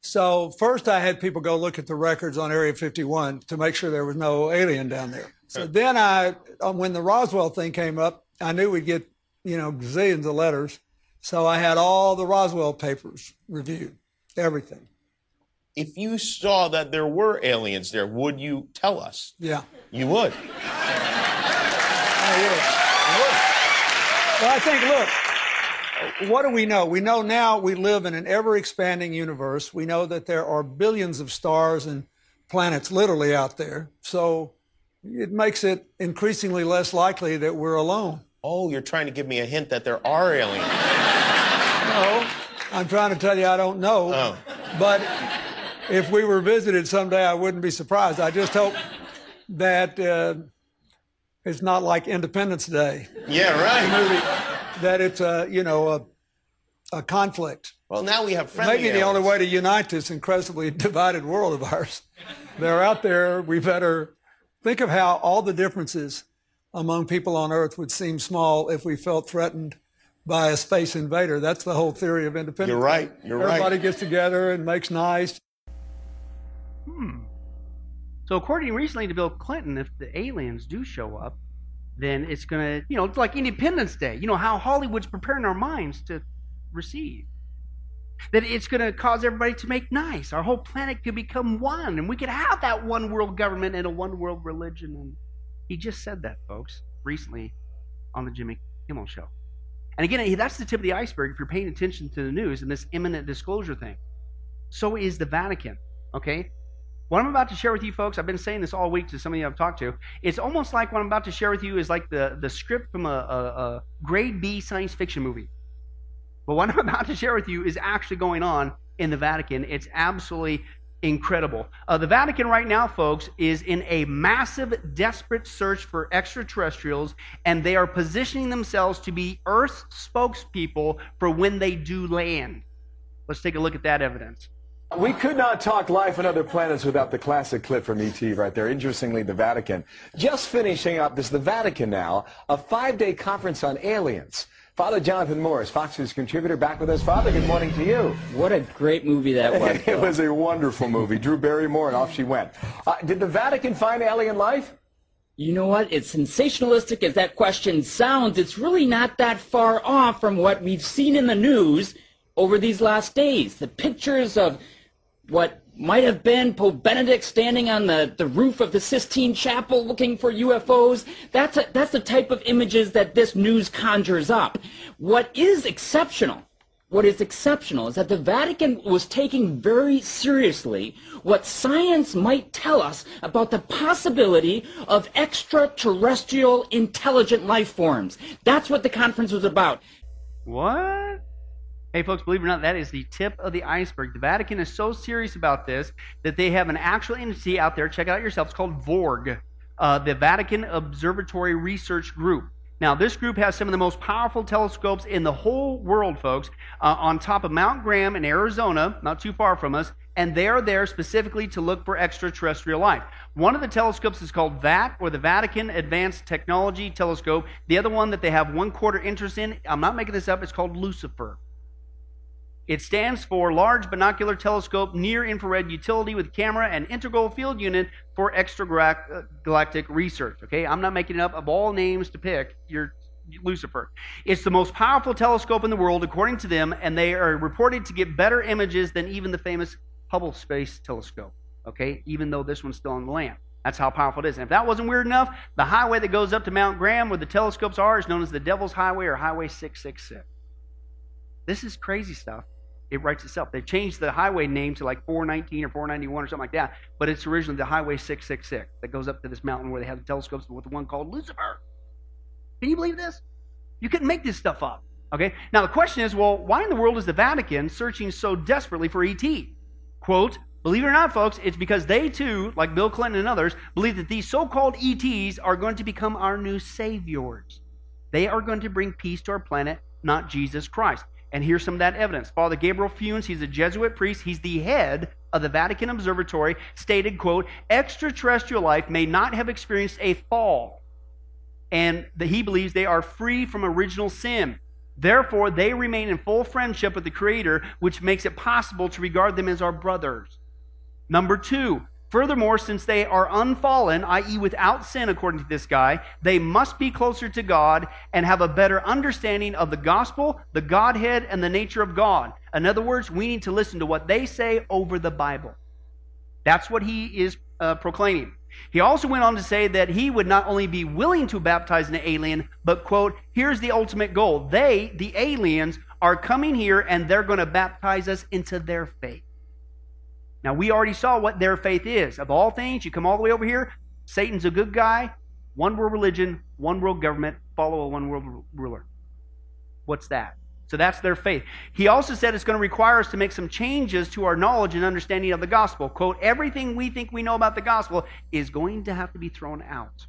So first I had people go look at the records on Area 51 to make sure there was no alien down there. So then I, uh, when the Roswell thing came up, I knew we'd get, you know, zillions of letters. So I had all the Roswell papers reviewed, everything. If you saw that there were aliens there, would you tell us? Yeah. You would. I would. I would. Well, I think, look, what do we know? We know now we live in an ever expanding universe. We know that there are billions of stars and planets literally out there. So it makes it increasingly less likely that we're alone. Oh, you're trying to give me a hint that there are aliens. No, I'm trying to tell you I don't know. Oh. But if we were visited someday, I wouldn't be surprised. I just hope that uh, it's not like Independence Day. Yeah, right. Movie that it's a you know a, a conflict. Well, now we have friendly Maybe the only way to unite this incredibly divided world of ours. They're out there. We better think of how all the differences among people on Earth would seem small if we felt threatened by a space invader. That's the whole theory of independence. You're right. You're right. Everybody gets together and makes nice. Hmm. So according recently to Bill Clinton, if the aliens do show up, then it's gonna, you know, it's like Independence Day. You know how Hollywood's preparing our minds to receive. That it's gonna cause everybody to make nice. Our whole planet could become one, and we could have that one world government and a one world religion. And he just said that, folks, recently on the Jimmy Kimmel show. And again, that's the tip of the iceberg if you're paying attention to the news and this imminent disclosure thing. So is the Vatican. Okay? What I'm about to share with you folks, I've been saying this all week to some of you I've talked to. It's almost like what I'm about to share with you is like the, the script from a, a, a grade B science fiction movie. But what I'm about to share with you is actually going on in the Vatican. It's absolutely incredible. Uh, the Vatican right now, folks, is in a massive, desperate search for extraterrestrials, and they are positioning themselves to be Earth's spokespeople for when they do land. Let's take a look at that evidence. We could not talk life on other planets without the classic clip from ET right there. Interestingly, the Vatican. Just finishing up, this is the Vatican now, a five-day conference on aliens. Father Jonathan Morris, Fox News contributor, back with us. Father, good morning to you. What a great movie that was. it was a wonderful movie. Drew Barrymore, and off she went. Uh, did the Vatican find alien life? You know what? As sensationalistic as that question sounds, it's really not that far off from what we've seen in the news over these last days. The pictures of what might have been Pope Benedict standing on the, the roof of the Sistine Chapel looking for UFOs. That's, a, that's the type of images that this news conjures up. What is exceptional what is exceptional is that the Vatican was taking very seriously what science might tell us about the possibility of extraterrestrial intelligent life forms. That's what the conference was about. What? Hey, folks, believe it or not, that is the tip of the iceberg. The Vatican is so serious about this that they have an actual entity out there. Check it out yourself. It's called VORG, uh, the Vatican Observatory Research Group. Now, this group has some of the most powerful telescopes in the whole world, folks, uh, on top of Mount Graham in Arizona, not too far from us, and they are there specifically to look for extraterrestrial life. One of the telescopes is called VAT, or the Vatican Advanced Technology Telescope. The other one that they have one quarter interest in, I'm not making this up, it's called Lucifer. It stands for Large Binocular Telescope Near Infrared Utility with Camera and Integral Field Unit for Extragalactic Research. Okay, I'm not making it up of all names to pick. You're Lucifer. It's the most powerful telescope in the world, according to them, and they are reported to get better images than even the famous Hubble Space Telescope. Okay, even though this one's still on the land. That's how powerful it is. And if that wasn't weird enough, the highway that goes up to Mount Graham where the telescopes are is known as the Devil's Highway or Highway 666. This is crazy stuff. It writes itself. They've changed the highway name to like 419 or 491 or something like that, but it's originally the Highway 666 that goes up to this mountain where they have the telescopes with the one called Lucifer. Can you believe this? You couldn't make this stuff up. Okay? Now the question is, well, why in the world is the Vatican searching so desperately for ET? Quote, believe it or not, folks, it's because they too, like Bill Clinton and others, believe that these so-called ETs are going to become our new saviors. They are going to bring peace to our planet, not Jesus Christ. And here's some of that evidence. Father Gabriel Funes, he's a Jesuit priest. He's the head of the Vatican Observatory, stated, quote, extraterrestrial life may not have experienced a fall. And that he believes they are free from original sin. Therefore, they remain in full friendship with the Creator, which makes it possible to regard them as our brothers. Number two, Furthermore, since they are unfallen, i.e., without sin, according to this guy, they must be closer to God and have a better understanding of the gospel, the Godhead, and the nature of God. In other words, we need to listen to what they say over the Bible. That's what he is uh, proclaiming. He also went on to say that he would not only be willing to baptize an alien, but, quote, here's the ultimate goal. They, the aliens, are coming here and they're going to baptize us into their faith. Now, we already saw what their faith is. Of all things, you come all the way over here, Satan's a good guy, one world religion, one world government, follow a one world ruler. What's that? So that's their faith. He also said it's going to require us to make some changes to our knowledge and understanding of the gospel. Quote, everything we think we know about the gospel is going to have to be thrown out.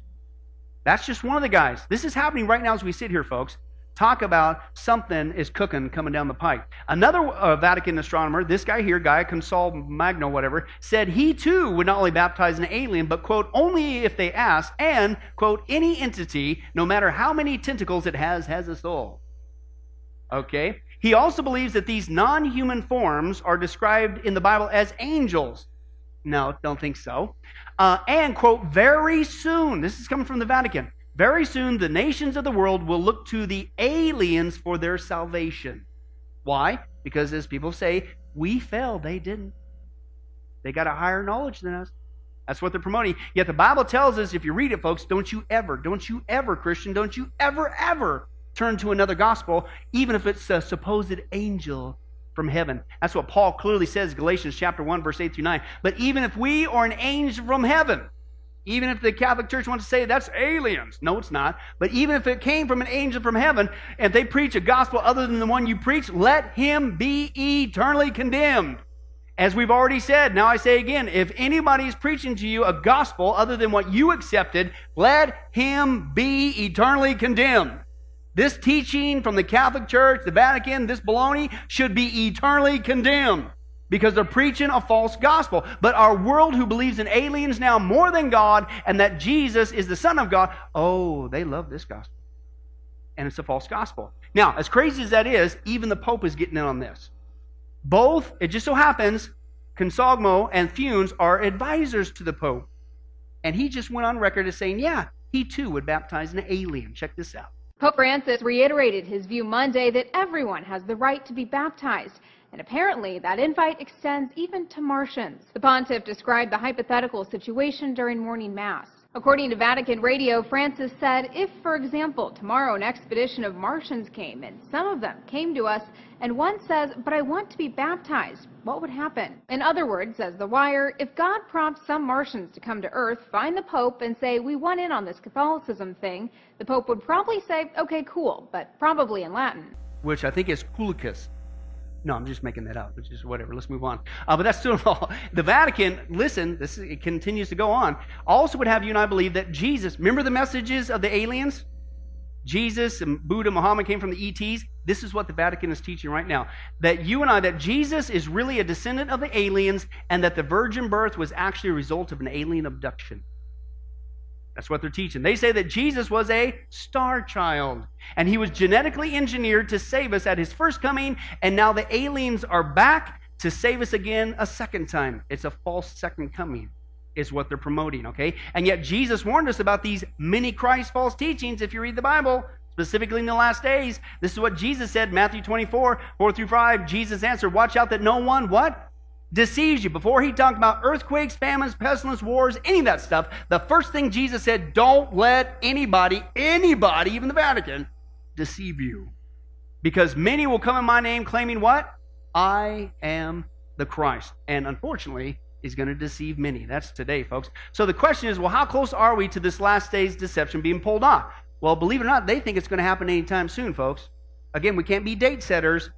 That's just one of the guys. This is happening right now as we sit here, folks talk about something is cooking coming down the pike. Another uh, Vatican astronomer, this guy here, Guy Consolmagno, whatever, said he too would not only baptize an alien, but, quote, only if they ask, and, quote, any entity, no matter how many tentacles it has, has a soul. Okay? He also believes that these non human forms are described in the Bible as angels. No, don't think so. Uh, and, quote, very soon, this is coming from the Vatican, very soon, the nations of the world will look to the aliens for their salvation. Why? Because, as people say, we fell, they didn't. They got a higher knowledge than us. That's what they're promoting. Yet the Bible tells us, if you read it, folks, don't you ever, don't you ever, Christian, don't you ever, ever turn to another gospel, even if it's a supposed angel from heaven. That's what Paul clearly says, Galatians chapter 1, verse 8 through 9. But even if we or an angel from heaven, even if the Catholic Church wants to say that's aliens. No, it's not. But even if it came from an angel from heaven, if they preach a gospel other than the one you preach, let him be eternally condemned. As we've already said, now I say again, if anybody is preaching to you a gospel other than what you accepted, let him be eternally condemned. This teaching from the Catholic Church, the Vatican, this baloney should be eternally condemned because they're preaching a false gospel. But our world, who believes in aliens now more than God and that Jesus is the Son of God, oh, they love this gospel. And it's a false gospel. Now, as crazy as that is, even the Pope is getting in on this. Both, it just so happens, Consolmagno and Funes are advisors to the Pope. And he just went on record as saying, yeah, he too would baptize an alien. Check this out. Pope Francis reiterated his view Monday that everyone has the right to be baptized. And apparently, that invite extends even to Martians. The pontiff described the hypothetical situation during morning mass. According to Vatican Radio, Francis said, if, for example, tomorrow an expedition of Martians came and some of them came to us and one says, but I want to be baptized, what would happen? In other words, says The Wire, if God prompts some Martians to come to Earth, find the Pope, and say, we want in on this Catholicism thing, the Pope would probably say, okay, cool, but probably in Latin. Which I think is culicus. No, I'm just making that up. It's just whatever. Let's move on. Uh, but that's still all. The Vatican, listen, this it continues to go on. Also would have you and I believe that Jesus. Remember the messages of the aliens? Jesus and Buddha, Muhammad came from the ETs. This is what the Vatican is teaching right now. That you and I, that Jesus is really a descendant of the aliens, and that the virgin birth was actually a result of an alien abduction. That's what they're teaching. They say that Jesus was a star child and he was genetically engineered to save us at his first coming, and now the aliens are back to save us again a second time. It's a false second coming, is what they're promoting, okay? And yet Jesus warned us about these many Christ false teachings if you read the Bible. Specifically in the last days, this is what Jesus said, Matthew 24, 4 through 5. Jesus answered, Watch out that no one, what? Deceives you. Before he talked about earthquakes, famines, pestilence, wars, any of that stuff, the first thing Jesus said, don't let anybody, anybody, even the Vatican, deceive you. Because many will come in my name claiming what? I am the Christ. And unfortunately, is going to deceive many. That's today, folks. So the question is, well, how close are we to this last day's deception being pulled off? Well, believe it or not, they think it's going to happen anytime soon, folks. Again, we can't be date setters,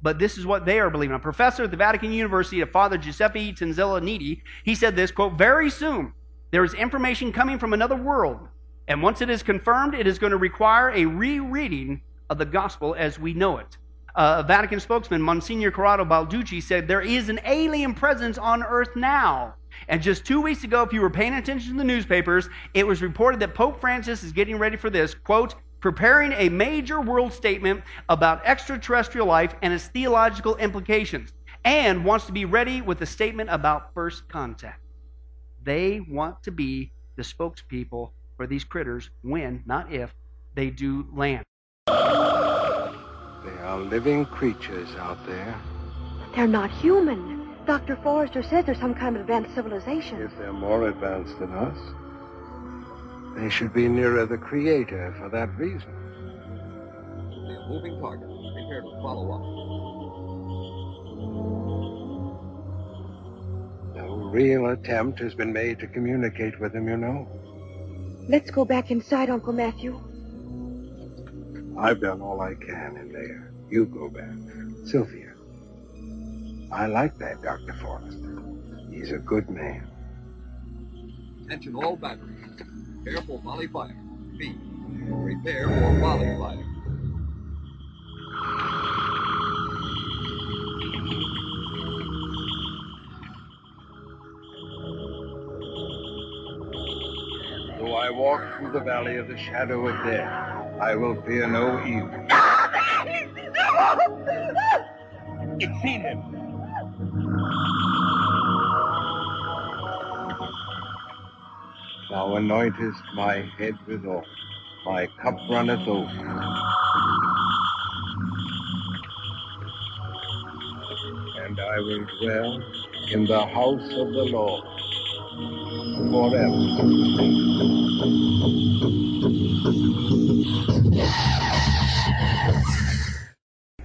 but this is what they are believing. A professor at the Vatican University, a Father Giuseppe Tanzella Nitti, he said this, quote, very soon there is information coming from another world. And once it is confirmed, it is going to require a rereading of the gospel as we know it. Uh, Vatican spokesman Monsignor Corrado Balducci said there is an alien presence on Earth now. And just two weeks ago, if you were paying attention to the newspapers, it was reported that Pope Francis is getting ready for this quote, preparing a major world statement about extraterrestrial life and its theological implications, and wants to be ready with a statement about first contact. They want to be the spokespeople for these critters when, not if, they do land. They are living creatures out there. They're not human. Dr. Forrester says they're some kind of advanced civilization. If they're more advanced than us, they should be nearer the Creator for that reason. They're moving target. Prepare to follow up. No real attempt has been made to communicate with them, you know. Let's go back inside, Uncle Matthew. I've done all I can in there. You go back. Sylvia. I like that Dr. Forrester. He's a good man. Attention all batteries. Prepare for volley fire. B. Prepare for volley fire. Though I walk through the valley of the shadow of death, I will fear no evil. It's seen him. Thou anointest my head with oil, my cup runneth over. And I will dwell in the house of the Lord forever.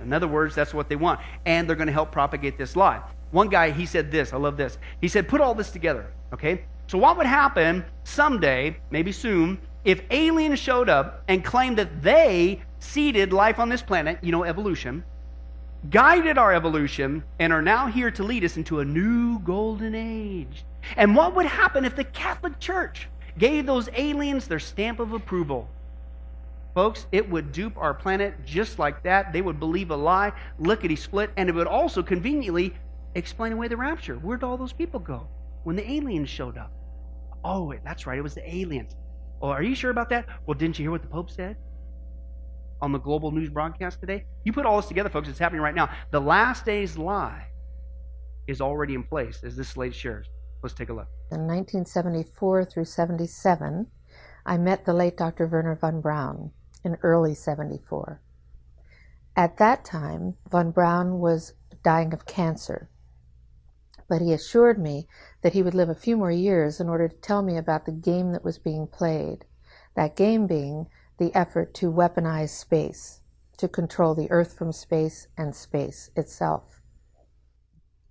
In other words, that's what they want. And they're going to help propagate this lie. One guy, he said this. I love this. He said, put all this together, okay? So, what would happen someday, maybe soon, if aliens showed up and claimed that they seeded life on this planet, you know, evolution, guided our evolution, and are now here to lead us into a new golden age? And what would happen if the Catholic Church gave those aliens their stamp of approval? Folks, it would dupe our planet just like that. They would believe a lie, lickety split, and it would also conveniently explain away the rapture. Where'd all those people go when the aliens showed up? Oh, that's right, it was the aliens. Oh, are you sure about that? Well, didn't you hear what the Pope said on the global news broadcast today? You put all this together, folks, it's happening right now. The last day's lie is already in place, as this slate shares. Let's take a look. In 1974 through 77, I met the late Dr. Wernher von Braun in early 74. At that time, von Braun was dying of cancer, but he assured me that he would live a few more years in order to tell me about the game that was being played. That game being the effort to weaponize space, to control the Earth from space and space itself.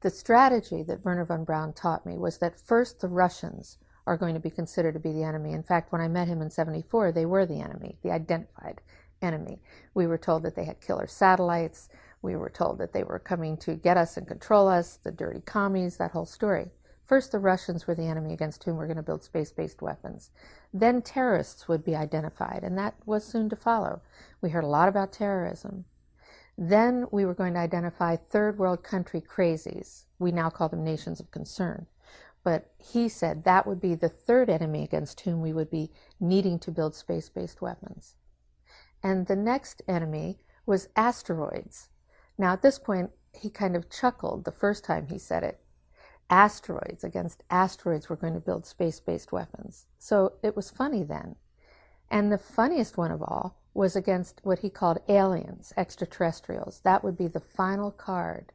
The strategy that Wernher von Braun taught me was that first the Russians are going to be considered to be the enemy. In fact, when I met him in 74, they were the enemy, the identified enemy. We were told that they had killer satellites. We were told that they were coming to get us and control us, the dirty commies, that whole story. First, the Russians were the enemy against whom we're going to build space based weapons. Then, terrorists would be identified, and that was soon to follow. We heard a lot about terrorism. Then, we were going to identify third world country crazies. We now call them nations of concern. But he said that would be the third enemy against whom we would be needing to build space based weapons. And the next enemy was asteroids. Now, at this point, he kind of chuckled the first time he said it. Asteroids, against asteroids, we're going to build space based weapons. So it was funny then. And the funniest one of all was against what he called aliens, extraterrestrials. That would be the final card.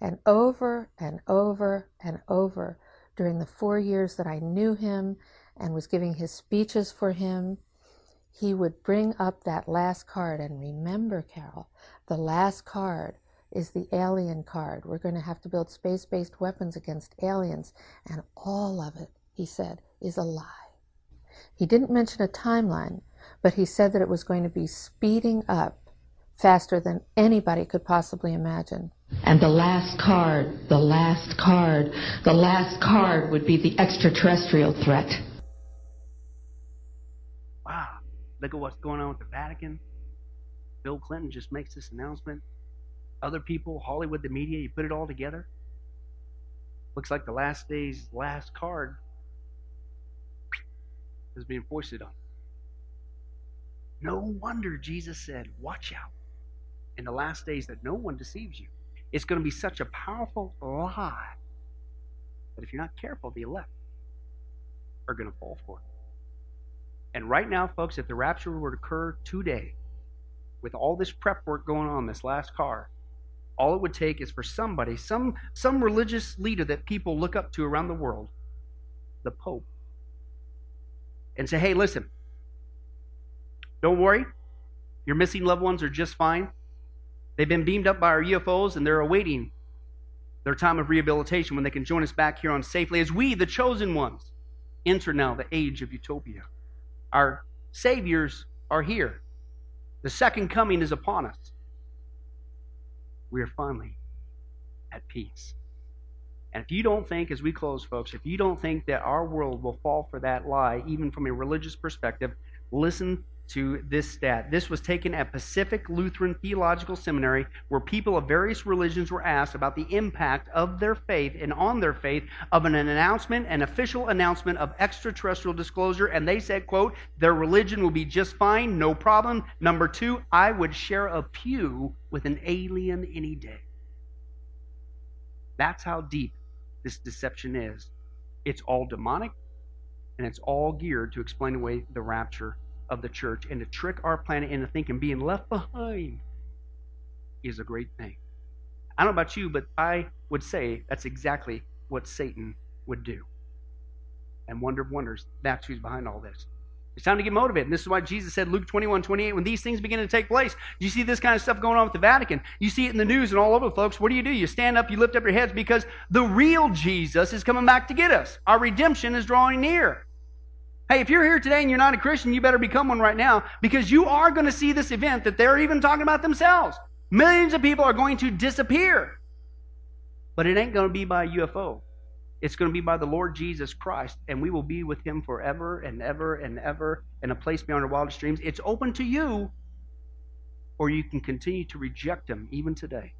And over and over and over during the four years that I knew him and was giving his speeches for him, he would bring up that last card. And remember, Carol, the last card is the alien card. We're going to have to build space based weapons against aliens. And all of it, he said, is a lie. He didn't mention a timeline, but he said that it was going to be speeding up faster than anybody could possibly imagine. And the last card, the last card, the last card would be the extraterrestrial threat. Wow. Look at what's going on with the Vatican. Bill Clinton just makes this announcement. other people, Hollywood, the media, you put it all together. Looks like the last day's last card is being foisted on. No wonder Jesus said, Watch out in the last days that no one deceives you. It's going to be such a powerful lie that if you're not careful, the elect are going to fall for it. And right now, folks, if the rapture were to occur today, with all this prep work going on, this last car, all it would take is for somebody, some, some religious leader that people look up to around the world, the Pope, and say, hey, listen, don't worry, your missing loved ones are just fine. They've been beamed up by our UFOs and they're awaiting their time of rehabilitation when they can join us back here on safely as we, the chosen ones, enter now the age of utopia. Our saviors are here. The second coming is upon us. We are finally at peace. And if you don't think, as we close, folks, if you don't think that our world will fall for that lie, even from a religious perspective, listen to this stat. This was taken at Pacific Lutheran Theological Seminary, where people of various religions were asked about the impact of their faith and on their faith of an announcement, an official announcement of extraterrestrial disclosure. And they said, quote, their religion will be just fine, no problem. Number two, I would share a pew with an alien any day. That's how deep this deception is. It's all demonic, and it's all geared to explain away the rapture of the church and to trick our planet into thinking being left behind is a great thing. I don't know about you, but I would say that's exactly what Satan would do. And wonder of wonders, that's who's behind all this. It's time to get motivated. And this is why Jesus said, Luke 21, 28, when these things begin to take place, you see this kind of stuff going on with the Vatican. You see it in the news and all over, folks. What do you do? You stand up, you lift up your heads because the real Jesus is coming back to get us. Our redemption is drawing near. Hey, if you're here today and you're not a Christian, you better become one right now because you are going to see this event that they're even talking about themselves. Millions of people are going to disappear. But it ain't going to be by UFO. It's going to be by the Lord Jesus Christ, and we will be with him forever and ever and ever in a place beyond our wildest dreams. It's open to you, or you can continue to reject him even today.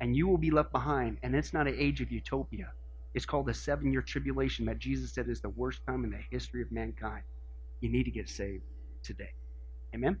And you will be left behind, and it's not an age of utopia. It's called the seven year tribulation that Jesus said is the worst time in the history of mankind. You need to get saved today. Amen?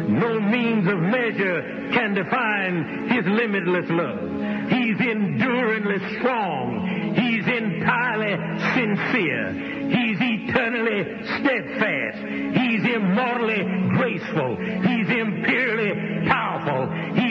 No means of measure can define his limitless love. He's enduringly strong. He's entirely sincere. He's eternally steadfast. He's immortally graceful. He's imperially powerful. He's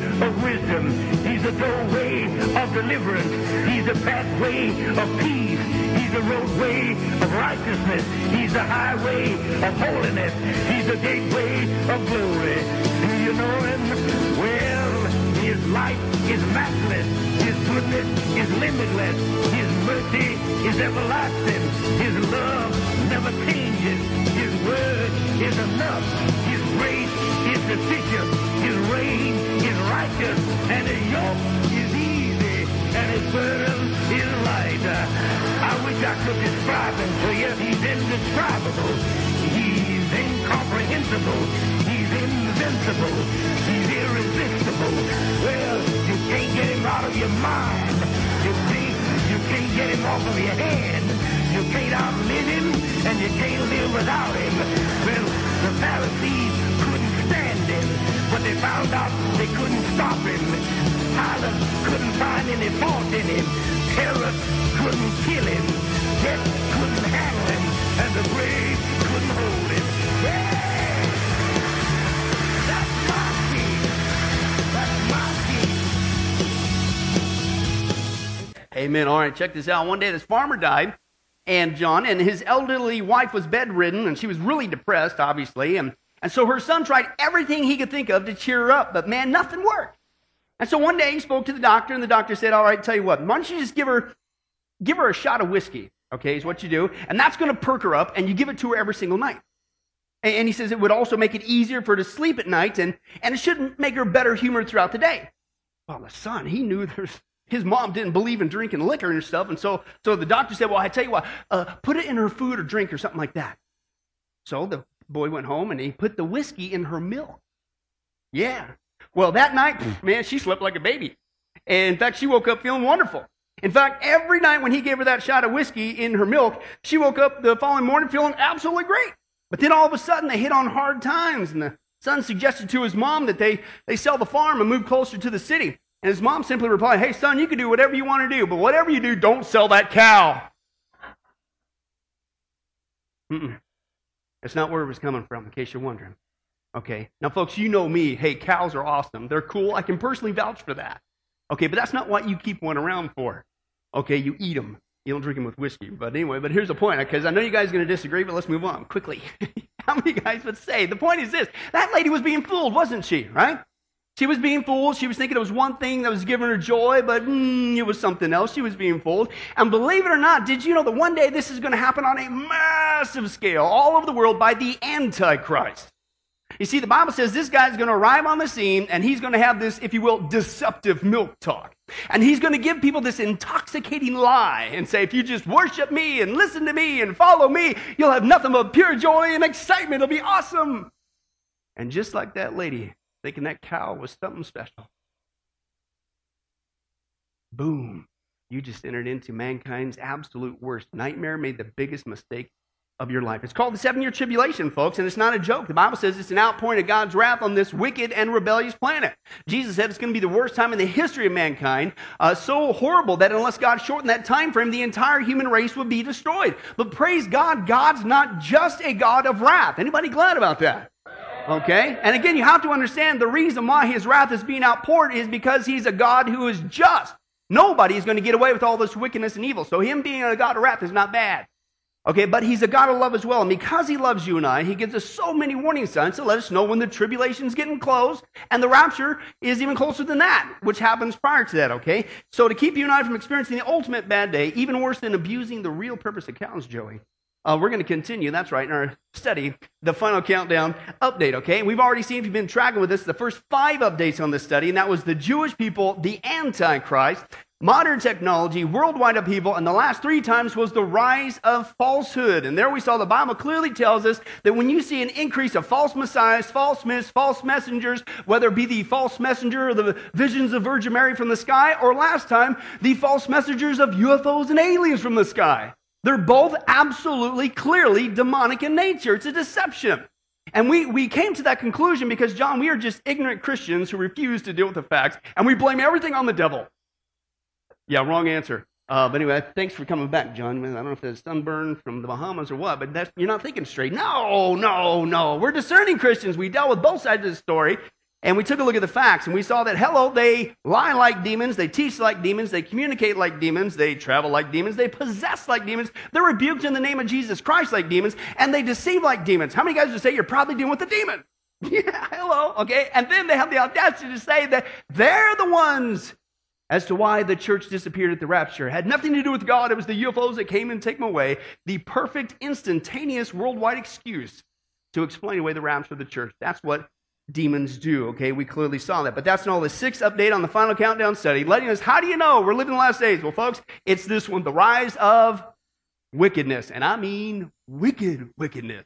of wisdom. He's the doorway of deliverance. He's the pathway of peace. He's the roadway of righteousness. He's the highway of holiness. He's the gateway of glory. Do you know him? Well, his light is matchless. His goodness is limitless. His mercy is everlasting. His love never changes. His word is enough. Grace is sufficient. His reign is righteous. And his yoke is easy. And his burden is light. I wish I could describe him to you. He's indescribable. He's incomprehensible. He's invincible. He's irresistible. Well, you can't get him out of your mind. You can't, you can't get him off of your hand. You can't outlive him, and you can't live without him. Well, the Pharisees couldn't stand him, but they found out they couldn't stop him. Pilate couldn't find any fault in him. Herod couldn't kill him. Death couldn't handle him, and the grave couldn't hold him. Yeah! That's my. That's my. Amen. All right, check this out. One day this farmer died, and John, and his elderly wife was bedridden, and she was really depressed, obviously. And, and so her son tried everything he could think of to cheer her up, but man, nothing worked. And so one day he spoke to the doctor, and the doctor said, All right, tell you what, why don't you just give her, give her a shot of whiskey, okay, is what you do, and that's going to perk her up, and you give it to her every single night. And, and he says it would also make it easier for her to sleep at night, and, and it should make her better humored throughout the day. Well, the son, he knew there's his mom didn't believe in drinking liquor and stuff, and so so the doctor said, "Well, I tell you what, uh, put it in her food or drink or something like that." So the boy went home and he put the whiskey in her milk. Yeah. Well, that night, man, she slept like a baby. And in fact, she woke up feeling wonderful. In fact, every night when he gave her that shot of whiskey in her milk, she woke up the following morning feeling absolutely great. But then all of a sudden, they hit on hard times, and the son suggested to his mom that they, they sell the farm and move closer to the city. And his mom simply replied, Hey, son, you can do whatever you want to do, but whatever you do, don't sell that cow. Mm-mm. That's not where it was coming from, in case you're wondering. Okay. Now, folks, you know me. Hey, cows are awesome. They're cool. I can personally vouch for that. Okay, but that's not what you keep one around for. Okay, you eat them. You don't drink them with whiskey. But anyway, but here's the point, because I know you guys are going to disagree, but let's move on quickly. How many guys would say? The point is this that lady was being fooled, wasn't she? Right? She was being fooled. She was thinking it was one thing that was giving her joy, but mm, it was something else. She was being fooled. And believe it or not, did you know that one day this is going to happen on a massive scale all over the world by the Antichrist? You see, the Bible says this guy's going to arrive on the scene and he's going to have this, if you will, deceptive milk talk. And he's going to give people this intoxicating lie and say, if you just worship me and listen to me and follow me, you'll have nothing but pure joy and excitement. It'll be awesome. And just like that lady, thinking that cow was something special. Boom. You just entered into mankind's absolute worst nightmare, made the biggest mistake of your life. It's called the seven year tribulation, folks, and it's not a joke. The Bible says it's an outpouring of God's wrath on this wicked and rebellious planet. Jesus said it's going to be the worst time in the history of mankind, uh, so horrible that unless God shortened that time frame, the entire human race would be destroyed. But praise God, God's not just a God of wrath. Anybody glad about that? Okay? And again, you have to understand the reason why his wrath is being outpoured is because he's a God who is just. Nobody is going to get away with all this wickedness and evil. So him being a God of wrath is not bad. Okay, but he's a God of love as well. And because he loves you and I, he gives us so many warning signs to let us know when the tribulation is getting close and the rapture is even closer than that, which happens prior to that, okay? So to keep you and I from experiencing the ultimate bad day, even worse than abusing the real purpose of counts, Joey, uh, we're going to continue, that's right, in our study, the final countdown update, okay? We've already seen, if you've been tracking with us, the first five updates on this study, and that was the Jewish people, the Antichrist, modern technology, worldwide upheaval, and the last three times was the rise of falsehood. And there we saw the Bible clearly tells us that when you see an increase of false messiahs, false myths, false messengers, whether it be the false messenger or the visions of Virgin Mary from the sky, or last time, the false messengers of UFOs and aliens from the sky. They're both absolutely clearly demonic in nature. It's a deception. And we, we came to that conclusion because, John, we are just ignorant Christians who refuse to deal with the facts, and we blame everything on the devil. Yeah, wrong answer. Uh, but anyway, thanks for coming back, John. I don't know if it's sunburn from the Bahamas or what, but that's, you're not thinking straight. No, no, no. We're discerning Christians. We dealt with both sides of the story, and we took a look at the facts, and we saw that, hello, they lie like demons, they teach like demons, they communicate like demons, they travel like demons, they possess like demons, they're rebuked in the name of Jesus Christ like demons, and they deceive like demons. How many guys would say you're probably dealing with a demon? Yeah, hello, okay? And then they have the audacity to say that they're the ones as to why the church disappeared at the rapture. It had nothing to do with God. It was the UFOs that came and take them away. The perfect, instantaneous, worldwide excuse to explain away the rapture of the church. That's what demons do. Okay, we clearly saw that. But that's not all the sixth update on the final countdown study, letting us, how do you know we're living the last days? Well, folks, it's this one, the rise of wickedness. And I mean wicked wickedness.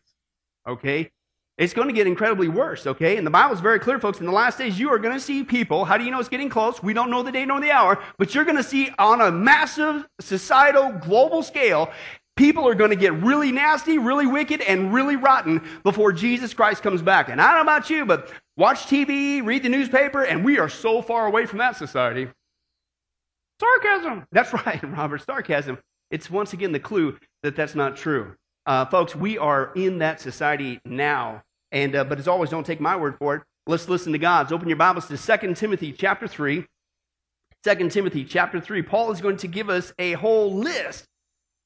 Okay? It's going to get incredibly worse, okay? And the Bible's very clear, folks. In the last days, you are going to see people. How do you know it's getting close? We don't know the day nor the hour, but you're going to see on a massive societal, global scale, people are going to get really nasty, really wicked, and really rotten before Jesus Christ comes back. And I don't know about you, but watch TV, read the newspaper, and we are so far away from that society. Sarcasm. That's right, Robert. Sarcasm. It's once again the clue that that's not true. Uh, folks, we are in that society now. And, uh, but as always, don't take my word for it. Let's listen to God's. Open your Bibles to 2 Timothy chapter 3. 2 Timothy chapter 3. Paul is going to give us a whole list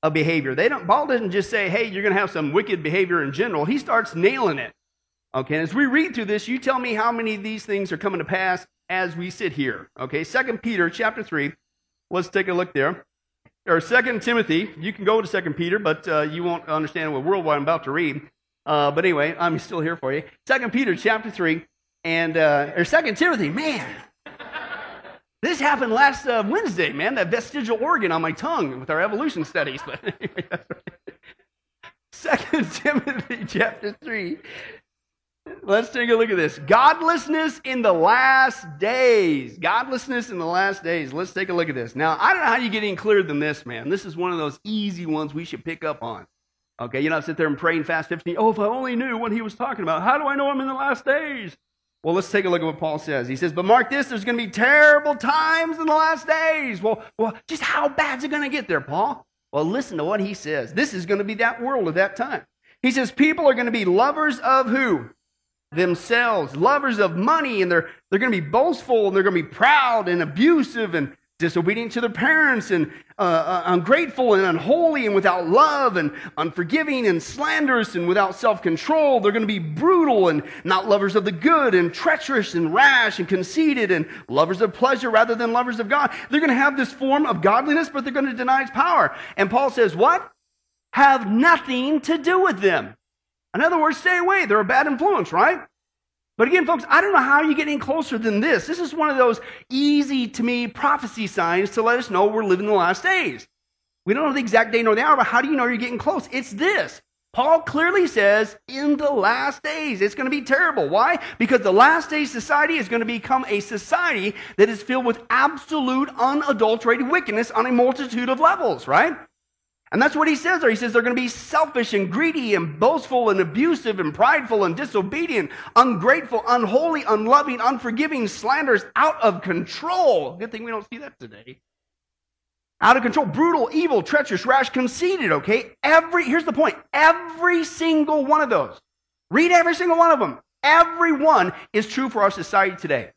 of behavior. They don't, Paul doesn't just say, hey, you're going to have some wicked behavior in general. He starts nailing it. Okay, and as we read through this, you tell me how many of these things are coming to pass as we sit here. Okay, 2 Peter chapter 3. Let's take a look there or Second Timothy. You can go to Second Peter, but uh, you won't understand what world I'm about to read. Uh, but anyway, I'm still here for you. Second Peter chapter three, and uh, or Second Timothy. Man, this happened last uh, Wednesday. Man, that vestigial organ on my tongue with our evolution studies. But anyway, that's right. Second Timothy chapter three. Let's take a look at this. Godlessness in the last days. Godlessness in the last days. Let's take a look at this. Now, I don't know how you get any clearer than this, man. This is one of those easy ones we should pick up on. Okay, you know, I sit there and pray and fast 15. Oh, if I only knew what he was talking about. How do I know I'm in the last days? Well, let's take a look at what Paul says. He says, But mark this, there's going to be terrible times in the last days. Well, well just how bad's it going to get there, Paul? Well, listen to what he says. This is going to be that world at that time. He says, People are going to be lovers of who? themselves, lovers of money, and they're, they're going to be boastful and they're going to be proud and abusive and disobedient to their parents and uh, uh, ungrateful and unholy and without love and unforgiving and slanderous and without self control. They're going to be brutal and not lovers of the good and treacherous and rash and conceited and lovers of pleasure rather than lovers of God. They're going to have this form of godliness, but they're going to deny its power. And Paul says, What? Have nothing to do with them. In other words, stay away. They're a bad influence, right? But again, folks, I don't know how you get any closer than this. This is one of those easy to me prophecy signs to let us know we're living the last days. We don't know the exact day nor the hour, but how do you know you're getting close? It's this. Paul clearly says in the last days, it's going to be terrible. Why? Because the last days society is going to become a society that is filled with absolute unadulterated wickedness on a multitude of levels, right? And that's what he says there. He says they're going to be selfish and greedy and boastful and abusive and prideful and disobedient, ungrateful, unholy, unloving, unforgiving, slanderous, out of control. Good thing we don't see that today. Out of control, brutal, evil, treacherous, rash, conceited, okay? Every, here's the point. Every single one of those. Read every single one of them. Every one is true for our society today.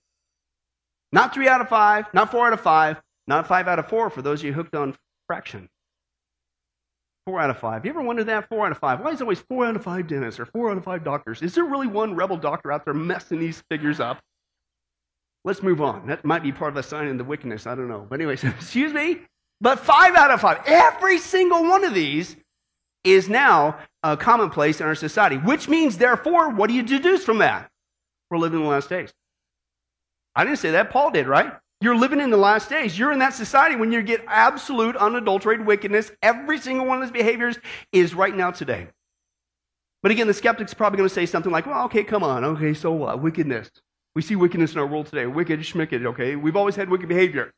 Not three out of five, not four out of five, not five out of four for those of you hooked on fraction. Four out of five. You ever wonder that? Four out of five. Why is it always four out of five dentists or four out of five doctors? Is there really one rebel doctor out there messing these figures up? Let's move on. That might be part of a sign in the wickedness. I don't know. But anyways, excuse me. But five out of five. Every single one of these is now a commonplace in our society, which means, therefore, what do you deduce from that? We're living in the last days. I didn't say that. Paul did, right? You're living in the last days. You're in that society when you get absolute, unadulterated wickedness. Every single one of those behaviors is right now today. But again, the skeptic's probably going to say something like, well, okay, come on. Okay, so what? Wickedness. We see wickedness in our world today. Wicked, schmicked, okay? We've always had wicked behavior.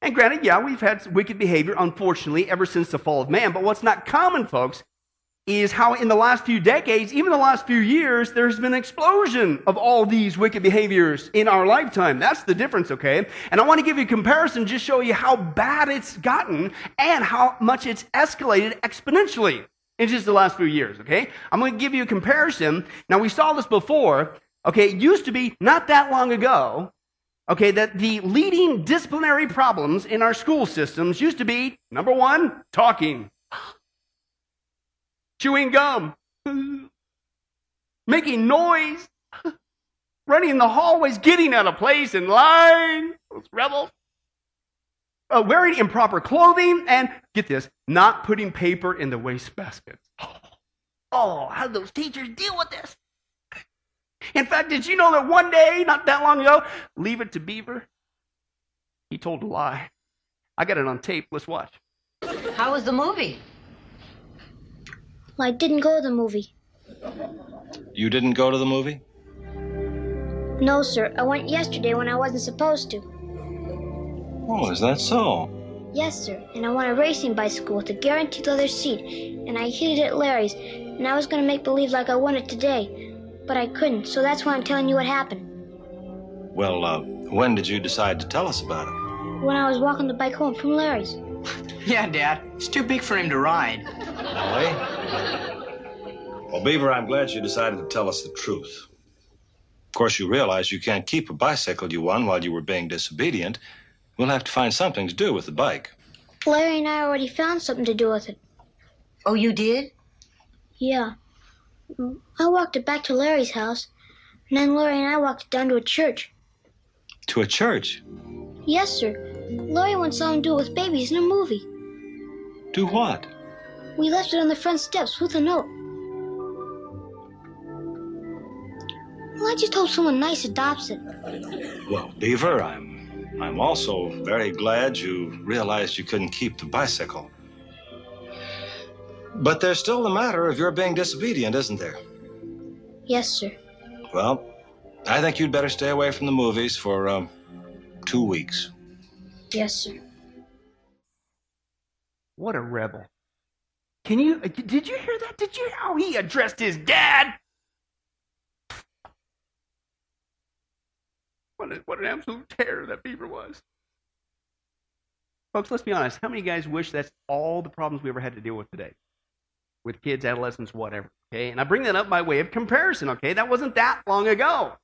And granted, yeah, we've had wicked behavior, unfortunately, ever since the fall of man. But what's not common, folks, is how in the last few decades, even the last few years, there's been an explosion of all these wicked behaviors in our lifetime. That's the difference, okay? And I want to give you a comparison, just show you how bad it's gotten and how much it's escalated exponentially in just the last few years, okay? I'm going to give you a comparison. Now, we saw this before, okay? It used to be not that long ago, okay, that the leading disciplinary problems in our school systems used to be number one, talking chewing gum, making noise, running in the hallways, getting out of place in line. Those rebels. uh, wearing improper clothing, and get this, not putting paper in the wastebasket. Oh, how do those teachers deal with this? In fact, did you know that one day, not that long ago, leave it to Beaver? He told a lie. I got it on tape. Let's watch. How was the movie? I didn't go to the movie. You didn't go to the movie? No, sir. I went yesterday when I wasn't supposed to. Oh, is that so? Yes, sir. And I won a racing bicycle with a guaranteed leather seat. And I hid it at Larry's. And I was going to make believe like I won it today. But I couldn't, so that's why I'm telling you what happened. Well, uh, when did you decide to tell us about it? When I was walking the bike home from Larry's. Yeah, Dad. It's too big for him to ride. Really? Well, Beaver, I'm glad you decided to tell us the truth. Of course, you realize you can't keep a bicycle you won while you were being disobedient. We'll have to find something to do with the bike. Larry and I already found something to do with it. Oh, you did? Yeah. I walked it back to Larry's house, and then Larry and I walked it down to a church. To a church? Yes, sir. Larry once saw him do it with babies in a movie. Do what? We left it on the front steps with a note. Well, I just hope someone nice adopts it. Well, Beaver, I'm I'm also very glad you realized you couldn't keep the bicycle. But there's still the matter of your being disobedient, isn't there? Yes, sir. Well, I think you'd better stay away from the movies for um, two weeks. Yes, sir. What a rebel. Can you, uh, did you hear that? Did you hear how he addressed his dad? What, a, what an absolute terror that Beaver was. Folks, let's be honest. How many guys wish that's all the problems we ever had to deal with today? With kids, adolescents, whatever. Okay? And I bring that up by way of comparison, okay? That wasn't that long ago.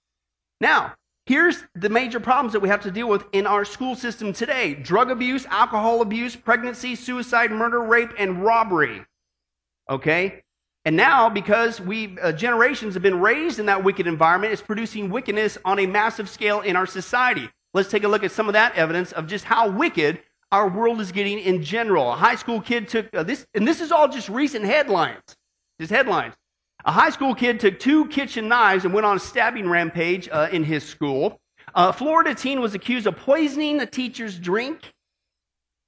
Now, here's the major problems that we have to deal with in our school system today drug abuse, alcohol abuse, pregnancy, suicide, murder, rape, and robbery. Okay? And now, because we uh, generations have been raised in that wicked environment, it's producing wickedness on a massive scale in our society. Let's take a look at some of that evidence of just how wicked our world is getting in general. A high school kid took uh, this, and this is all just recent headlines. Just headlines. A high school kid took two kitchen knives and went on a stabbing rampage uh, in his school. A Florida teen was accused of poisoning a teacher's drink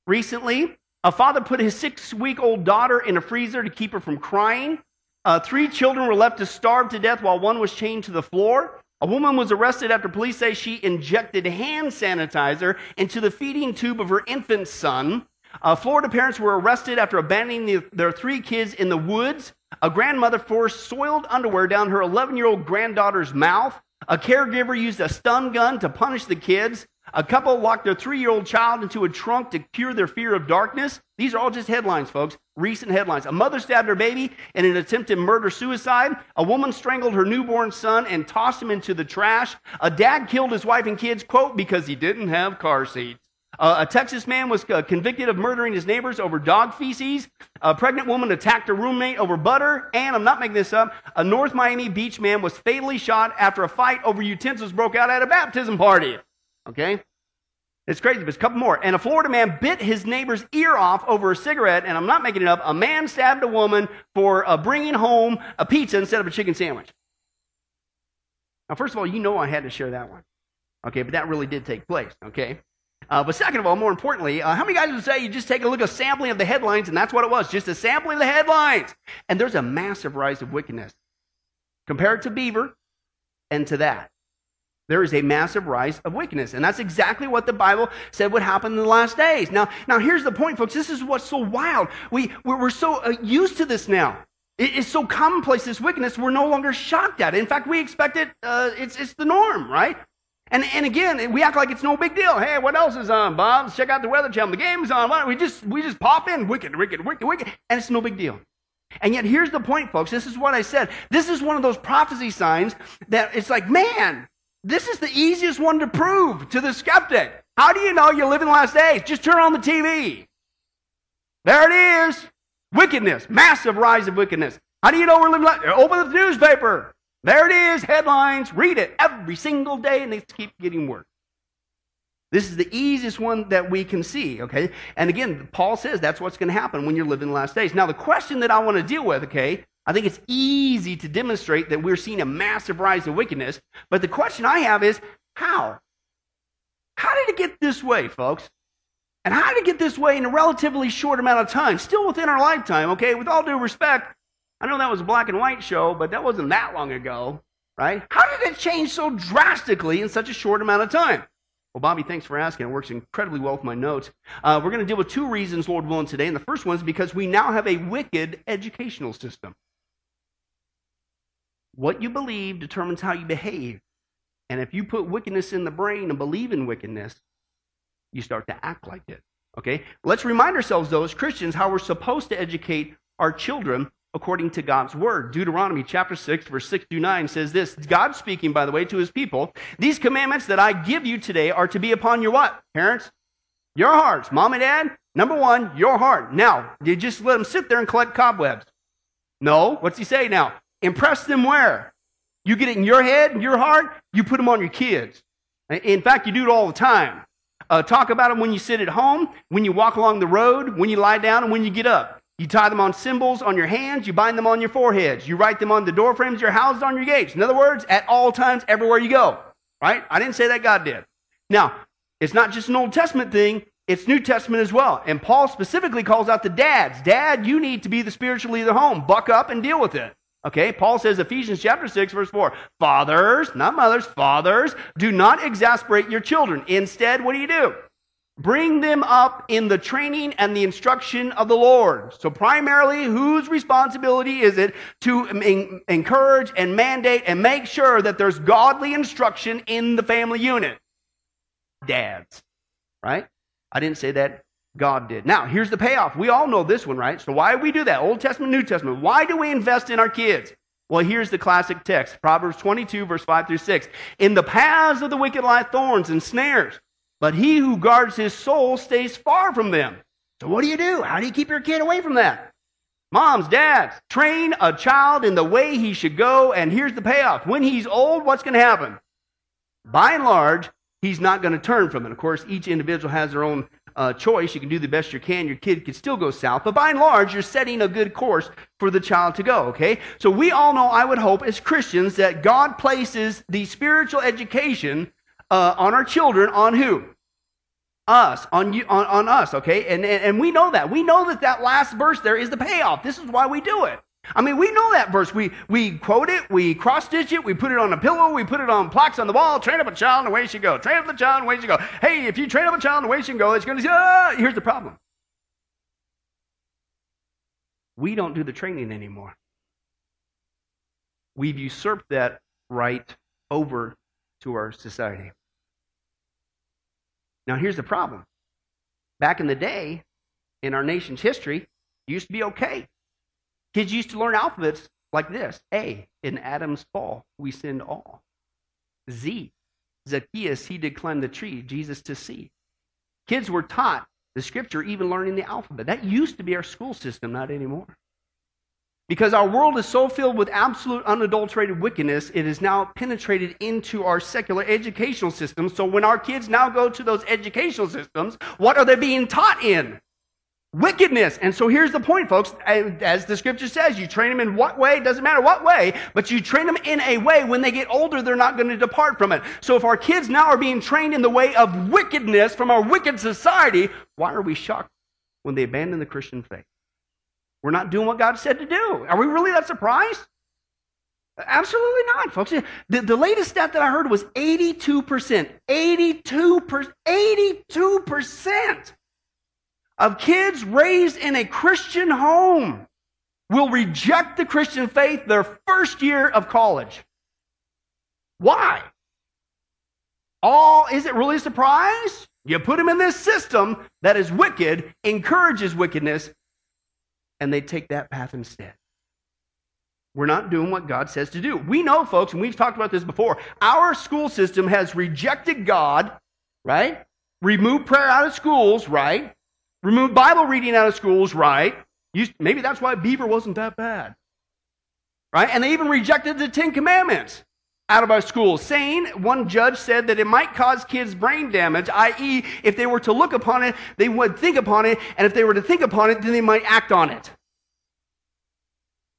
recently. A father put his six week old daughter in a freezer to keep her from crying. Uh, three children were left to starve to death while one was chained to the floor. A woman was arrested after police say she injected hand sanitizer into the feeding tube of her infant son. Uh, Florida parents were arrested after abandoning the, their three kids in the woods. A grandmother forced soiled underwear down her 11 year old granddaughter's mouth. A caregiver used a stun gun to punish the kids. A couple locked their three year old child into a trunk to cure their fear of darkness. These are all just headlines, folks. Recent headlines. A mother stabbed her baby in an attempted murder suicide. A woman strangled her newborn son and tossed him into the trash. A dad killed his wife and kids, quote, because he didn't have car seats. Uh, a Texas man was uh, convicted of murdering his neighbors over dog feces. A pregnant woman attacked her roommate over butter. And I'm not making this up. A North Miami Beach man was fatally shot after a fight over utensils broke out at a baptism party. Okay? It's crazy, but a couple more. And a Florida man bit his neighbor's ear off over a cigarette, and I'm not making it up. A man stabbed a woman for uh, bringing home a pizza instead of a chicken sandwich. Now, first of all, you know I had to share that one. Okay, but that really did take place. Okay? Uh, but second of all, more importantly, uh, how many guys would say you just take a look at sampling of the headlines, and that's what it was, just a sampling of the headlines? And there's a massive rise of wickedness. Compared to Beaver and to that there is a massive rise of wickedness. And that's exactly what the Bible said would happen in the last days. Now, now here's the point, folks. This is what's so wild. We, we're, we're so uh, used to this now. It, it's so commonplace, this wickedness, we're no longer shocked at it. In fact, we expect it, uh, it's, it's the norm, right? And, and again, we act like it's no big deal. Hey, what else is on, Bob? Let's check out the Weather Channel. The game's on. Why don't we just, we just pop in, wicked, wicked, wicked, wicked, and it's no big deal. And yet, here's the point, folks. This is what I said. This is one of those prophecy signs that it's like, man, this is the easiest one to prove to the skeptic. How do you know you're living the last days? Just turn on the TV. There it is. Wickedness, massive rise of wickedness. How do you know we're living open the newspaper? There it is, headlines, read it every single day, and they keep getting worse. This is the easiest one that we can see, okay? And again, Paul says that's what's going to happen when you're living the last days. Now, the question that I want to deal with, okay, I think it's easy to demonstrate that we're seeing a massive rise of wickedness, but the question I have is how? How did it get this way, folks? And how did it get this way in a relatively short amount of time? Still within our lifetime, okay? With all due respect, I know that was a black and white show, but that wasn't that long ago, right? How did it change so drastically in such a short amount of time? Well, Bobby, thanks for asking. It works incredibly well with my notes. Uh, we're going to deal with two reasons, Lord willing, today. And the first one is because we now have a wicked educational system. What you believe determines how you behave. And if you put wickedness in the brain and believe in wickedness, you start to act like it. Okay? Let's remind ourselves, though, as Christians, how we're supposed to educate our children according to God's word. Deuteronomy chapter 6, verse 6 through 9 says this God speaking, by the way, to his people, These commandments that I give you today are to be upon your what? Parents? Your hearts. Mom and dad, number one, your heart. Now, you just let them sit there and collect cobwebs. No. What's he say now? Impress them where? You get it in your head, your heart, you put them on your kids. In fact, you do it all the time. Uh, talk about them when you sit at home, when you walk along the road, when you lie down, and when you get up. You tie them on symbols on your hands, you bind them on your foreheads, you write them on the door frames, your houses, on your gates. In other words, at all times, everywhere you go. Right? I didn't say that God did. Now, it's not just an Old Testament thing, it's New Testament as well. And Paul specifically calls out the dads. Dad, you need to be the spiritual leader home. Buck up and deal with it. Okay, Paul says, Ephesians chapter 6, verse 4, Fathers, not mothers, fathers, do not exasperate your children. Instead, what do you do? Bring them up in the training and the instruction of the Lord. So, primarily, whose responsibility is it to encourage and mandate and make sure that there's godly instruction in the family unit? Dads, right? I didn't say that God did. Now, here's the payoff. We all know this one, right? So, why do we do that? Old Testament, New Testament. Why do we invest in our kids? Well, here's the classic text Proverbs 22, verse 5 through 6. In the paths of the wicked lie thorns and snares, but he who guards his soul stays far from them. So, what do you do? How do you keep your kid away from that? Moms, dads, train a child in the way he should go, and here's the payoff. When he's old, what's going to happen? By and large, he's not going to turn from it. Of course, each individual has their own uh, choice. You can do the best you can. Your kid can still go south. But by and large, you're setting a good course for the child to go, okay? So we all know, I would hope, as Christians, that God places the spiritual education uh, on our children on who? Us, on you, on, on us, okay? And, and, and we know that. We know that that last verse there is the payoff. This is why we do it. I mean, we know that verse. We, we quote it, we cross stitch it, we put it on a pillow, we put it on plaques on the wall. Train up a child in the way she go. Train up the child in the way she go. Hey, if you train up a child in the way she go, it's going to say, ah! Here's the problem. We don't do the training anymore. We've usurped that right over to our society. Now, here's the problem. Back in the day, in our nation's history, it used to be okay Kids used to learn alphabets like this A, in Adam's fall, we sinned all. Z, Zacchaeus, he did climb the tree, Jesus to see. Kids were taught the scripture, even learning the alphabet. That used to be our school system, not anymore. Because our world is so filled with absolute unadulterated wickedness, it is now penetrated into our secular educational system. So when our kids now go to those educational systems, what are they being taught in? Wickedness. And so here's the point, folks. As the scripture says, you train them in what way? It doesn't matter what way, but you train them in a way when they get older, they're not going to depart from it. So if our kids now are being trained in the way of wickedness from our wicked society, why are we shocked when they abandon the Christian faith? We're not doing what God said to do. Are we really that surprised? Absolutely not, folks. The, the latest stat that I heard was 82%. 82%. 82% of kids raised in a Christian home will reject the Christian faith their first year of college. Why? All is it really a surprise? You put them in this system that is wicked, encourages wickedness, and they take that path instead. We're not doing what God says to do. We know, folks, and we've talked about this before, our school system has rejected God, right? Removed prayer out of schools, right? Remove Bible reading out of schools, right? maybe that's why Beaver wasn't that bad. Right? And they even rejected the Ten Commandments. Out of our schools, saying one judge said that it might cause kids brain damage, i.e., if they were to look upon it, they would think upon it, and if they were to think upon it, then they might act on it.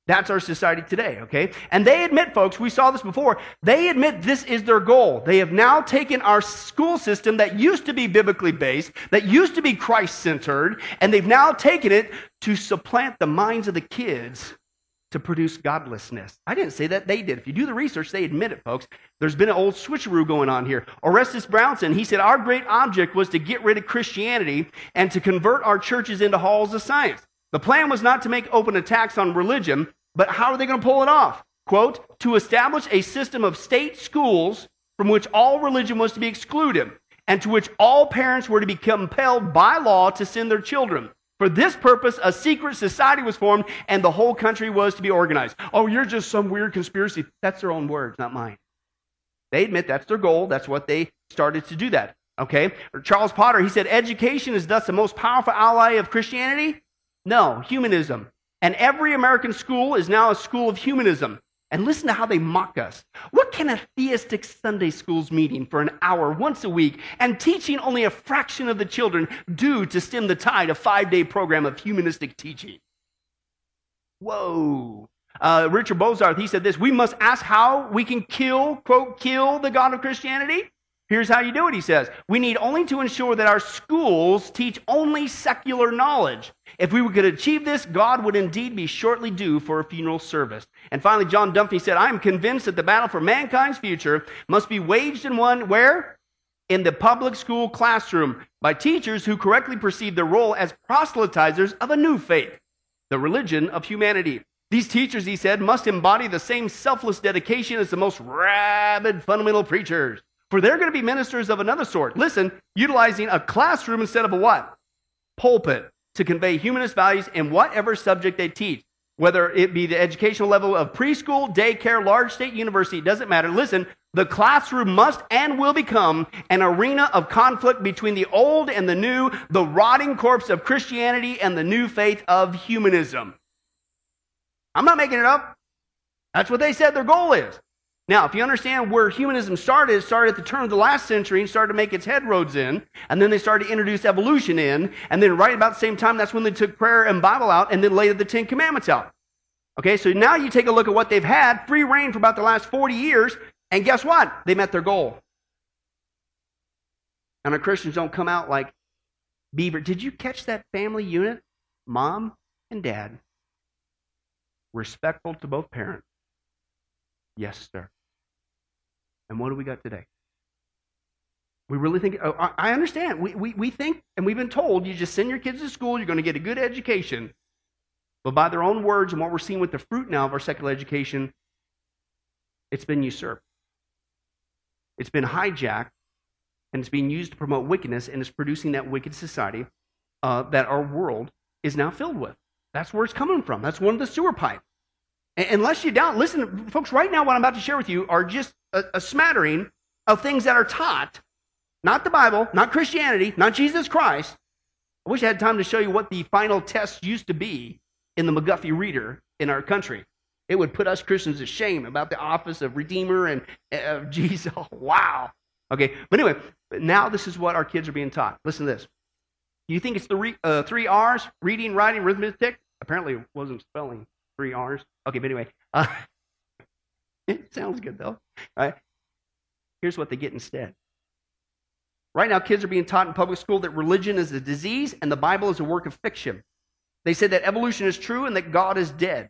That's our society today, okay? And they admit, folks, we saw this before, they admit this is their goal. They have now taken our school system that used to be biblically based, that used to be Christ centered, and they've now taken it to supplant the minds of the kids to produce godlessness. I didn't say that, they did. If you do the research, they admit it, folks. There's been an old switcheroo going on here. Orestes Brownson, he said, Our great object was to get rid of Christianity and to convert our churches into halls of science. The plan was not to make open attacks on religion, but how are they going to pull it off? Quote, to establish a system of state schools from which all religion was to be excluded and to which all parents were to be compelled by law to send their children. For this purpose, a secret society was formed and the whole country was to be organized. Oh, you're just some weird conspiracy. That's their own words, not mine. They admit that's their goal. That's what they started to do that. Okay? Charles Potter, he said, education is thus the most powerful ally of Christianity? No, humanism. And every American school is now a school of humanism. And listen to how they mock us. What can a theistic Sunday schools meeting for an hour once a week and teaching only a fraction of the children do to stem the tide, a five day program of humanistic teaching? Whoa. Uh, Richard Bozarth, he said this We must ask how we can kill, quote, kill the God of Christianity. Here's how you do it, he says. We need only to ensure that our schools teach only secular knowledge. If we could achieve this, God would indeed be shortly due for a funeral service. And finally, John Dunphy said, I am convinced that the battle for mankind's future must be waged in one where? In the public school classroom by teachers who correctly perceive their role as proselytizers of a new faith, the religion of humanity. These teachers, he said, must embody the same selfless dedication as the most rabid fundamental preachers. For they're going to be ministers of another sort. Listen, utilizing a classroom instead of a what? Pulpit to convey humanist values in whatever subject they teach. Whether it be the educational level of preschool, daycare, large state university, doesn't matter. Listen, the classroom must and will become an arena of conflict between the old and the new, the rotting corpse of Christianity and the new faith of humanism. I'm not making it up. That's what they said their goal is. Now, if you understand where humanism started, it started at the turn of the last century and started to make its headroads in, and then they started to introduce evolution in, and then right about the same time, that's when they took prayer and Bible out, and then later the Ten Commandments out. Okay, so now you take a look at what they've had, free reign for about the last 40 years, and guess what? They met their goal. And our Christians don't come out like beaver. Did you catch that family unit? Mom and dad. Respectful to both parents. Yes, sir. And what do we got today? We really think, oh, I understand. We, we, we think, and we've been told, you just send your kids to school, you're going to get a good education. But by their own words, and what we're seeing with the fruit now of our secular education, it's been usurped. It's been hijacked, and it's being used to promote wickedness, and it's producing that wicked society uh, that our world is now filled with. That's where it's coming from. That's one of the sewer pipes. Unless you doubt, listen, folks, right now, what I'm about to share with you are just a, a smattering of things that are taught, not the Bible, not Christianity, not Jesus Christ. I wish I had time to show you what the final test used to be in the McGuffey reader in our country. It would put us Christians to shame about the office of Redeemer and of uh, Jesus. Oh, wow. Okay, but anyway, now this is what our kids are being taught. Listen to this. You think it's the re, uh, three R's reading, writing, arithmetic? Apparently, it wasn't spelling three R's. Okay, but anyway, uh, it sounds good though. Right. Here's what they get instead. Right now, kids are being taught in public school that religion is a disease and the Bible is a work of fiction. They say that evolution is true and that God is dead.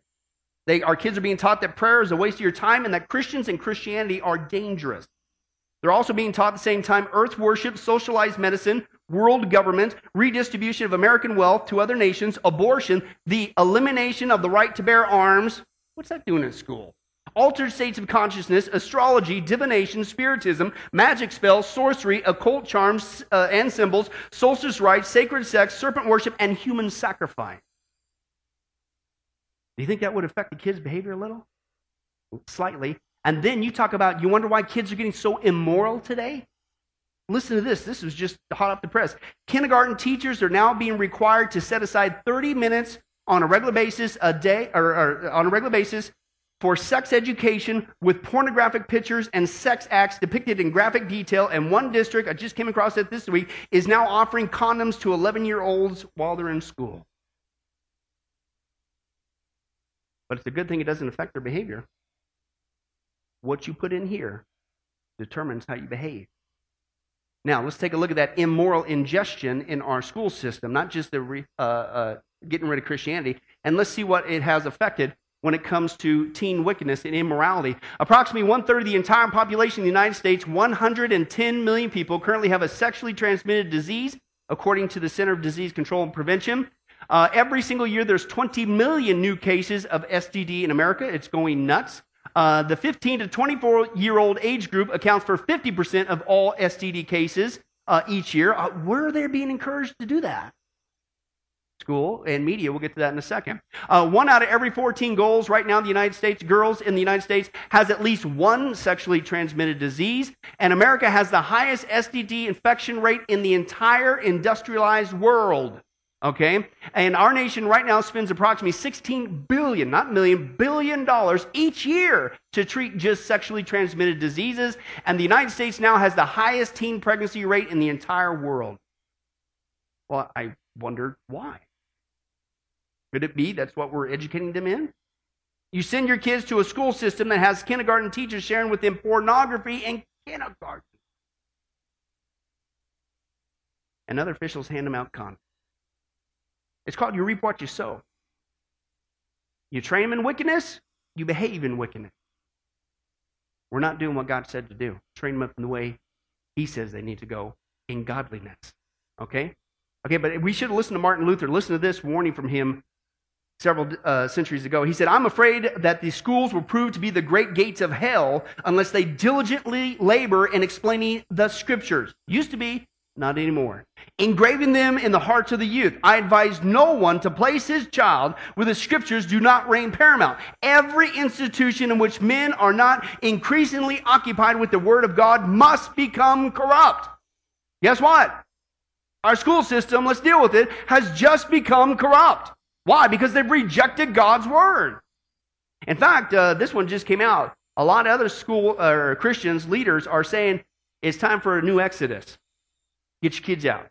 They, our kids are being taught that prayer is a waste of your time and that Christians and Christianity are dangerous. They're also being taught at the same time earth worship, socialized medicine, world government, redistribution of American wealth to other nations, abortion, the elimination of the right to bear arms. What's that doing in school? Altered states of consciousness, astrology, divination, spiritism, magic spells, sorcery, occult charms uh, and symbols, solstice rites, sacred sex, serpent worship, and human sacrifice. Do you think that would affect the kids' behavior a little? Slightly. And then you talk about, you wonder why kids are getting so immoral today? Listen to this. This was just hot off the press. Kindergarten teachers are now being required to set aside 30 minutes on a regular basis a day, or, or on a regular basis for sex education with pornographic pictures and sex acts depicted in graphic detail. And one district, I just came across it this week, is now offering condoms to 11 year olds while they're in school. But it's a good thing it doesn't affect their behavior. What you put in here determines how you behave. Now, let's take a look at that immoral ingestion in our school system, not just the uh, uh, getting rid of Christianity, and let's see what it has affected when it comes to teen wickedness and immorality. Approximately one third of the entire population of the United States, 110 million people, currently have a sexually transmitted disease, according to the Center of Disease Control and Prevention. Uh, every single year, there's 20 million new cases of STD in America. It's going nuts. Uh, the 15 to 24 year old age group accounts for 50% of all STD cases uh, each year. Uh, where are they being encouraged to do that? School and media. We'll get to that in a second. Uh, one out of every 14 goals right now in the United States, girls in the United States, has at least one sexually transmitted disease. And America has the highest STD infection rate in the entire industrialized world. Okay? And our nation right now spends approximately 16 billion, not million, billion dollars each year to treat just sexually transmitted diseases. And the United States now has the highest teen pregnancy rate in the entire world. Well, I wonder why. Could it be that's what we're educating them in? You send your kids to a school system that has kindergarten teachers sharing with them pornography in kindergarten. And other officials hand them out condoms. It's called you reap what you sow. You train them in wickedness, you behave in wickedness. We're not doing what God said to do. Train them up in the way He says they need to go in godliness. Okay? Okay, but we should listen to Martin Luther. Listen to this warning from him several uh, centuries ago. He said, I'm afraid that the schools will prove to be the great gates of hell unless they diligently labor in explaining the scriptures. Used to be, not anymore. Engraving them in the hearts of the youth. I advise no one to place his child where the scriptures do not reign paramount. Every institution in which men are not increasingly occupied with the word of God must become corrupt. Guess what? Our school system, let's deal with it, has just become corrupt. Why? Because they've rejected God's word. In fact, uh, this one just came out. A lot of other school or uh, Christians, leaders, are saying it's time for a new exodus. Get your kids out.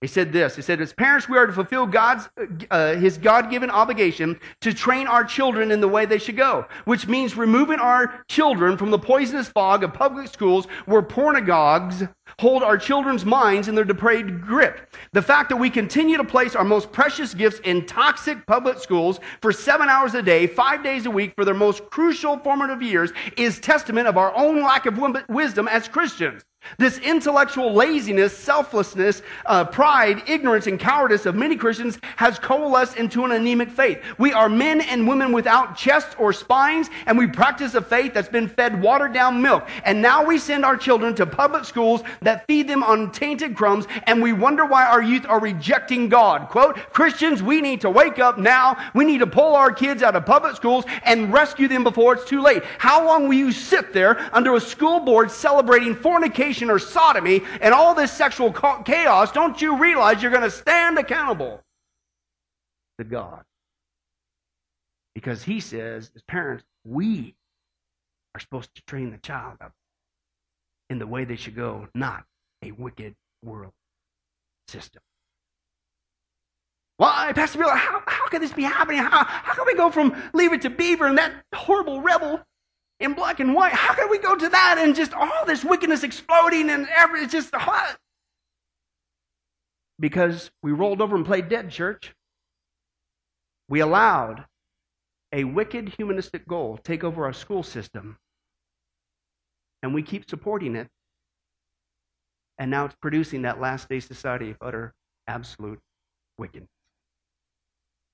He said this. He said, as parents, we are to fulfill God's, uh, his God-given obligation to train our children in the way they should go, which means removing our children from the poisonous fog of public schools where pornagogues hold our children's minds in their depraved grip. The fact that we continue to place our most precious gifts in toxic public schools for seven hours a day, five days a week for their most crucial formative years is testament of our own lack of wisdom as Christians. This intellectual laziness, selflessness, uh, pride, ignorance, and cowardice of many Christians has coalesced into an anemic faith. We are men and women without chests or spines, and we practice a faith that's been fed watered down milk. And now we send our children to public schools that feed them on tainted crumbs, and we wonder why our youth are rejecting God. Quote, Christians, we need to wake up now. We need to pull our kids out of public schools and rescue them before it's too late. How long will you sit there under a school board celebrating fornication? Fornication or sodomy and all this sexual chaos, don't you realize you're going to stand accountable to God? Because He says, as parents, we are supposed to train the child up in the way they should go, not a wicked world system. Why, Pastor Bill, how, how can this be happening? How, how can we go from Leave It to Beaver and that horrible rebel in black and white. How can we go to that and just all this wickedness exploding and every it's just what? Because we rolled over and played dead, church. We allowed a wicked humanistic goal take over our school system, and we keep supporting it. And now it's producing that last day society of utter, absolute wickedness.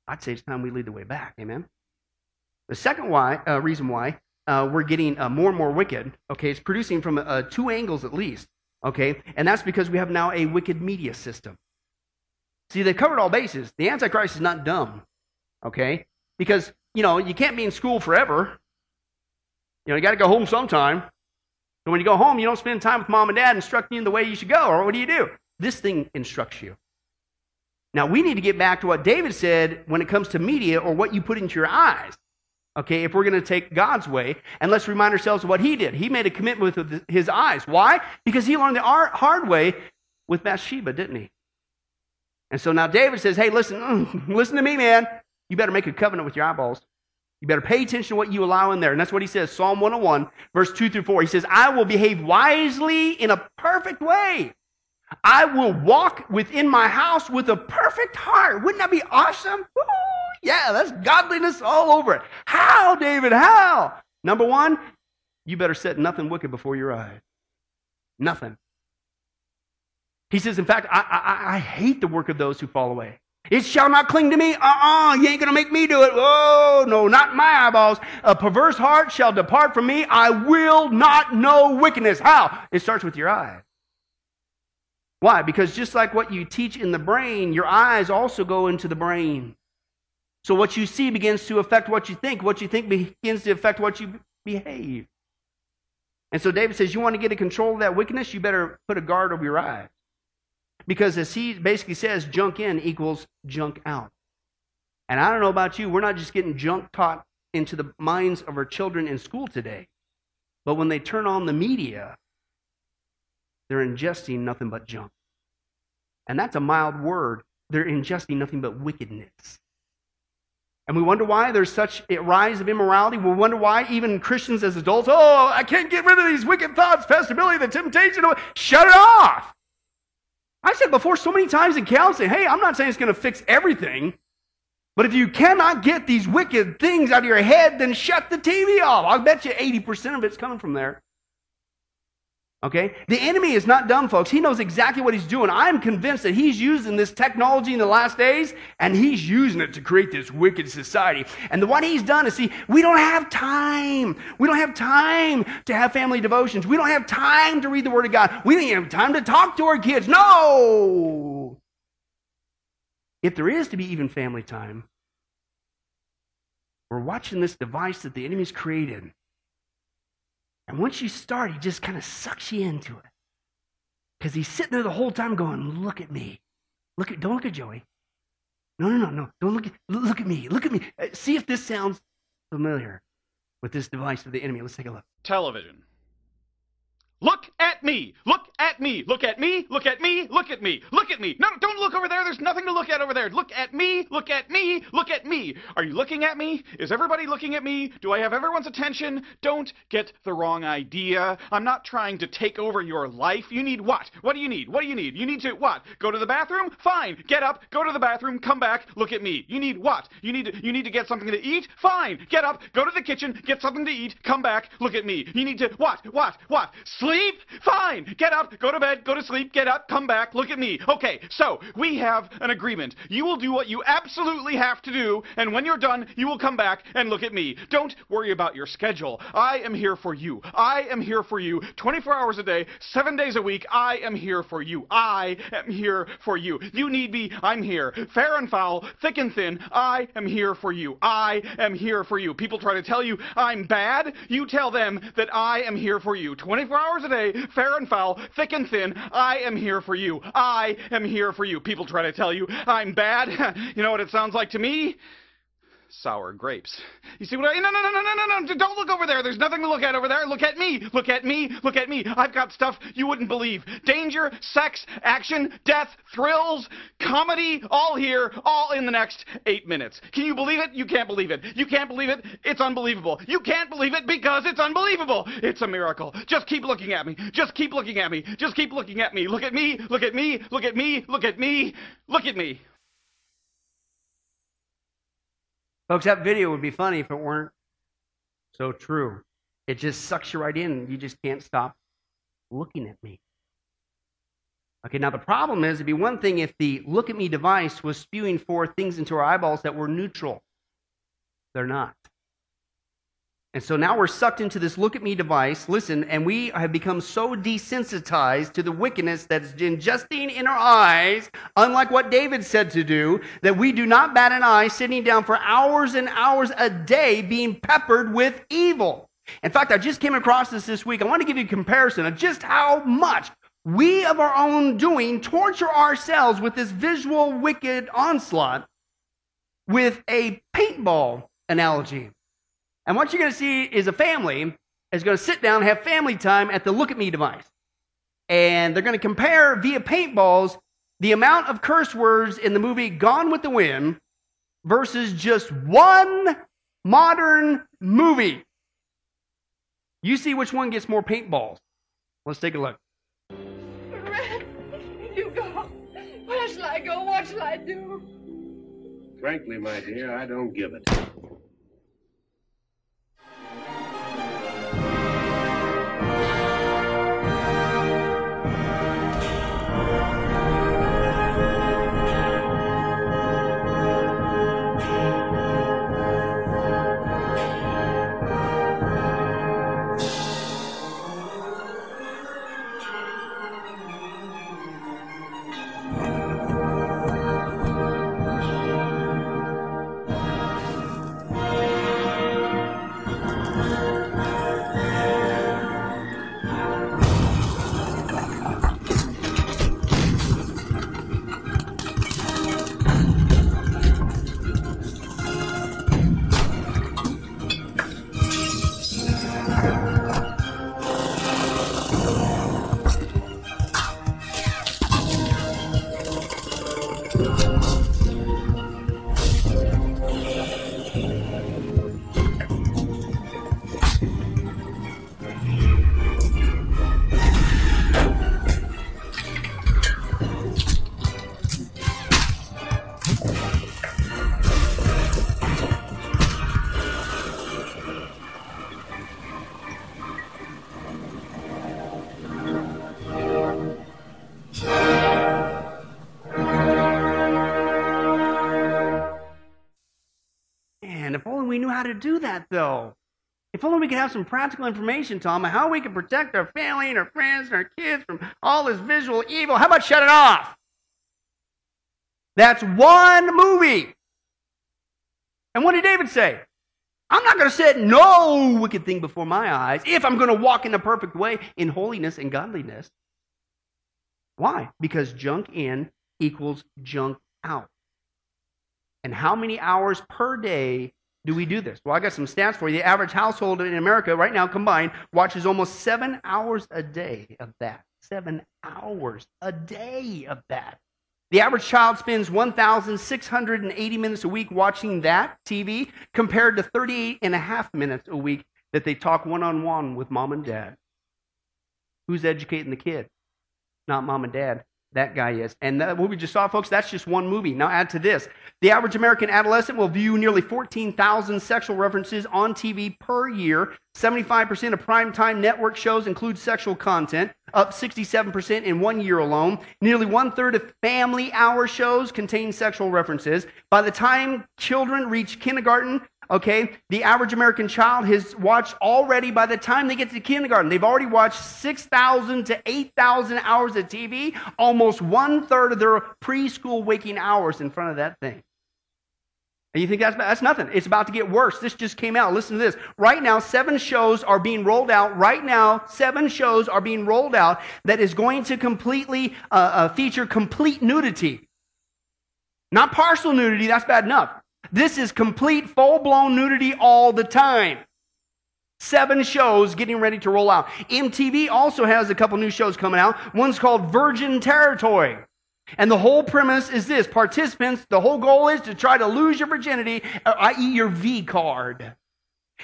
I'd say it's time we lead the way back. Amen. The second why, uh, reason why uh, we're getting uh, more and more wicked. Okay, it's producing from uh, two angles at least. Okay, and that's because we have now a wicked media system. See, they covered all bases. The Antichrist is not dumb. Okay, because you know you can't be in school forever. You know you got to go home sometime. So when you go home, you don't spend time with mom and dad instructing you in the way you should go. Or what do you do? This thing instructs you. Now we need to get back to what David said when it comes to media or what you put into your eyes. Okay, if we're going to take God's way, and let's remind ourselves of what he did. He made a commitment with his eyes. Why? Because he learned the hard way with Bathsheba, didn't he? And so now David says, Hey, listen, mm, listen to me, man. You better make a covenant with your eyeballs. You better pay attention to what you allow in there. And that's what he says, Psalm 101, verse 2 through 4. He says, I will behave wisely in a perfect way. I will walk within my house with a perfect heart. Wouldn't that be awesome? Woo! Yeah, that's godliness all over it. How, David? How? Number one, you better set nothing wicked before your eyes. Nothing. He says, in fact, I, I, I hate the work of those who fall away. It shall not cling to me. Uh-uh, you ain't going to make me do it. Oh, no, not my eyeballs. A perverse heart shall depart from me. I will not know wickedness. How? It starts with your eyes. Why? Because just like what you teach in the brain, your eyes also go into the brain. So what you see begins to affect what you think. What you think begins to affect what you behave. And so David says, You want to get in control of that wickedness? You better put a guard over your eyes. Because as he basically says, junk in equals junk out. And I don't know about you, we're not just getting junk taught into the minds of our children in school today. But when they turn on the media, they're ingesting nothing but junk. And that's a mild word. They're ingesting nothing but wickedness. And we wonder why there's such a rise of immorality. We wonder why even Christians as adults, oh, I can't get rid of these wicked thoughts, Pastor Billy, the temptation. Shut it off. I said before so many times in counseling, hey, I'm not saying it's going to fix everything, but if you cannot get these wicked things out of your head, then shut the TV off. I'll bet you 80% of it's coming from there. Okay? The enemy is not dumb, folks. He knows exactly what he's doing. I'm convinced that he's using this technology in the last days, and he's using it to create this wicked society. And the, what he's done is see, we don't have time. We don't have time to have family devotions. We don't have time to read the Word of God. We don't have time to talk to our kids. No! If there is to be even family time, we're watching this device that the enemy's created and once you start, he just kind of sucks you into it. Because he's sitting there the whole time going, Look at me. Look at, don't look at Joey. No, no, no, no. Don't look at, look at me. Look at me. Uh, see if this sounds familiar with this device of the enemy. Let's take a look. Television. Look at me. Look at me. Look at me. Look at me. Look at me. Look at me. No, don't look over there. There's nothing to look at over there. Look at me. Look at me. Look at me. Are you looking at me? Is everybody looking at me? Do I have everyone's attention? Don't get the wrong idea. I'm not trying to take over your life. You need what? What do you need? What do you need? You need to what? Go to the bathroom? Fine. Get up. Go to the bathroom. Come back. Look at me. You need what? You need to, you need to get something to eat? Fine. Get up. Go to the kitchen. Get something to eat. Come back. Look at me. You need to what? What? What? Sleep? Fine. Fine. Get up, go to bed, go to sleep, get up, come back, look at me. Okay, so we have an agreement. You will do what you absolutely have to do, and when you're done, you will come back and look at me. Don't worry about your schedule. I am here for you. I am here for you 24 hours a day, 7 days a week. I am here for you. I am here for you. You need me, I'm here. Fair and foul, thick and thin, I am here for you. I am here for you. People try to tell you I'm bad. You tell them that I am here for you. 24 hours a day, fair and foul, thick and thin, I am here for you. I am here for you. People try to tell you I'm bad. you know what it sounds like to me? Sour grapes. You see what I... No, no, no, no, no, no, no. Don't look over there. There's nothing to look at over there. Look at me. Look at me. Look at me. I've got stuff you wouldn't believe. Danger, sex, action, death, thrills, comedy, all here, all in the next eight minutes. Can you believe it? You can't believe it. You can't believe it. It's unbelievable. You can't believe it because it's unbelievable. It's a miracle. Just keep looking at me. Just keep looking at me. Just keep looking at me. Look at me. Look at me. Look at me. Look at me. Look at me. Folks, that video would be funny if it weren't so true. It just sucks you right in. You just can't stop looking at me. Okay, now the problem is it'd be one thing if the look at me device was spewing forth things into our eyeballs that were neutral. They're not. And so now we're sucked into this look at me device, listen, and we have become so desensitized to the wickedness that's ingesting in our eyes, unlike what David said to do, that we do not bat an eye sitting down for hours and hours a day being peppered with evil. In fact, I just came across this this week. I want to give you a comparison of just how much we of our own doing torture ourselves with this visual wicked onslaught with a paintball analogy. And what you're going to see is a family is going to sit down and have family time at the Look at Me device. And they're going to compare via paintballs the amount of curse words in the movie Gone with the Wind versus just one modern movie. You see which one gets more paintballs. Let's take a look. Red, you go. Where shall I go? What shall I do? Frankly, my dear, I don't give it. How to do that, though. If only we could have some practical information, Tom, on how we can protect our family and our friends and our kids from all this visual evil. How about shut it off? That's one movie. And what did David say? I'm not going to set no wicked thing before my eyes if I'm going to walk in the perfect way in holiness and godliness. Why? Because junk in equals junk out. And how many hours per day do we do this? Well, I got some stats for you. The average household in America right now combined watches almost seven hours a day of that. Seven hours a day of that. The average child spends 1,680 minutes a week watching that TV compared to 38 and a half minutes a week that they talk one on one with mom and dad. Who's educating the kid? Not mom and dad. That guy is. And that, what we just saw, folks, that's just one movie. Now add to this. The average American adolescent will view nearly 14,000 sexual references on TV per year. 75% of primetime network shows include sexual content, up 67% in one year alone. Nearly one third of family hour shows contain sexual references. By the time children reach kindergarten, okay, the average American child has watched already, by the time they get to kindergarten, they've already watched 6,000 to 8,000 hours of TV, almost one third of their preschool waking hours in front of that thing. And you think that's, that's nothing. It's about to get worse. This just came out. Listen to this. Right now, seven shows are being rolled out. Right now, seven shows are being rolled out that is going to completely uh, uh, feature complete nudity. Not partial nudity, that's bad enough. This is complete, full blown nudity all the time. Seven shows getting ready to roll out. MTV also has a couple new shows coming out. One's called Virgin Territory. And the whole premise is this participants, the whole goal is to try to lose your virginity, uh, i.e., your V card.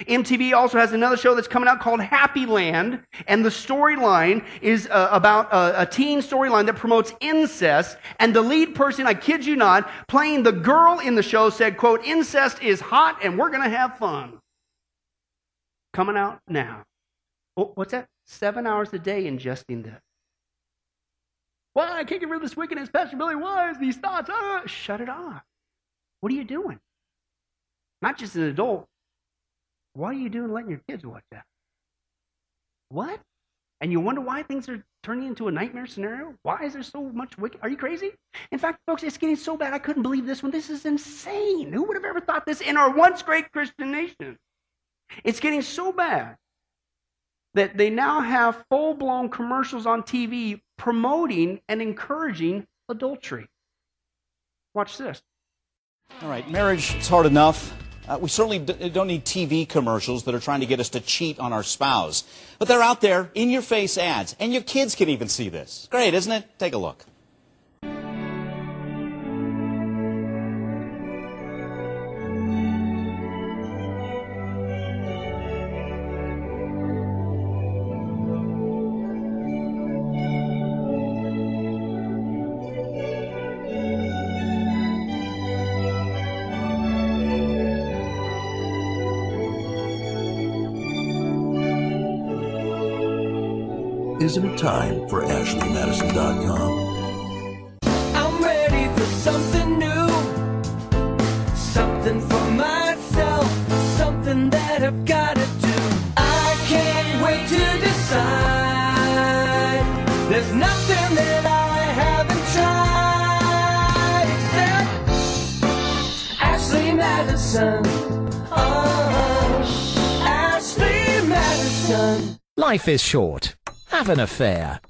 MTV also has another show that's coming out called Happyland, and the storyline is uh, about a, a teen storyline that promotes incest. And the lead person, I kid you not, playing the girl in the show said, "quote Incest is hot, and we're to have fun." Coming out now. Oh, what's that? Seven hours a day ingesting this. Why I can't get rid of this wickedness, Pastor Billy? Why is these thoughts? Ah, shut it off. What are you doing? Not just an adult. What are you doing letting your kids watch that? What? And you wonder why things are turning into a nightmare scenario? Why is there so much wicked? Are you crazy? In fact, folks, it's getting so bad I couldn't believe this one. This is insane. Who would have ever thought this in our once great Christian nation? It's getting so bad that they now have full blown commercials on TV promoting and encouraging adultery. Watch this. All right, marriage, it's hard enough. Uh, we certainly d- don't need TV commercials that are trying to get us to cheat on our spouse. But they're out there, in your face ads, and your kids can even see this. Great, isn't it? Take a look. Isn't time for AshleyMadison.com? I'm ready for something new, something for myself, something that I've got to do. I can't wait to decide. There's nothing that I haven't tried except Ashley Madison. Oh, Ashley Madison. Life is short. Have an affair.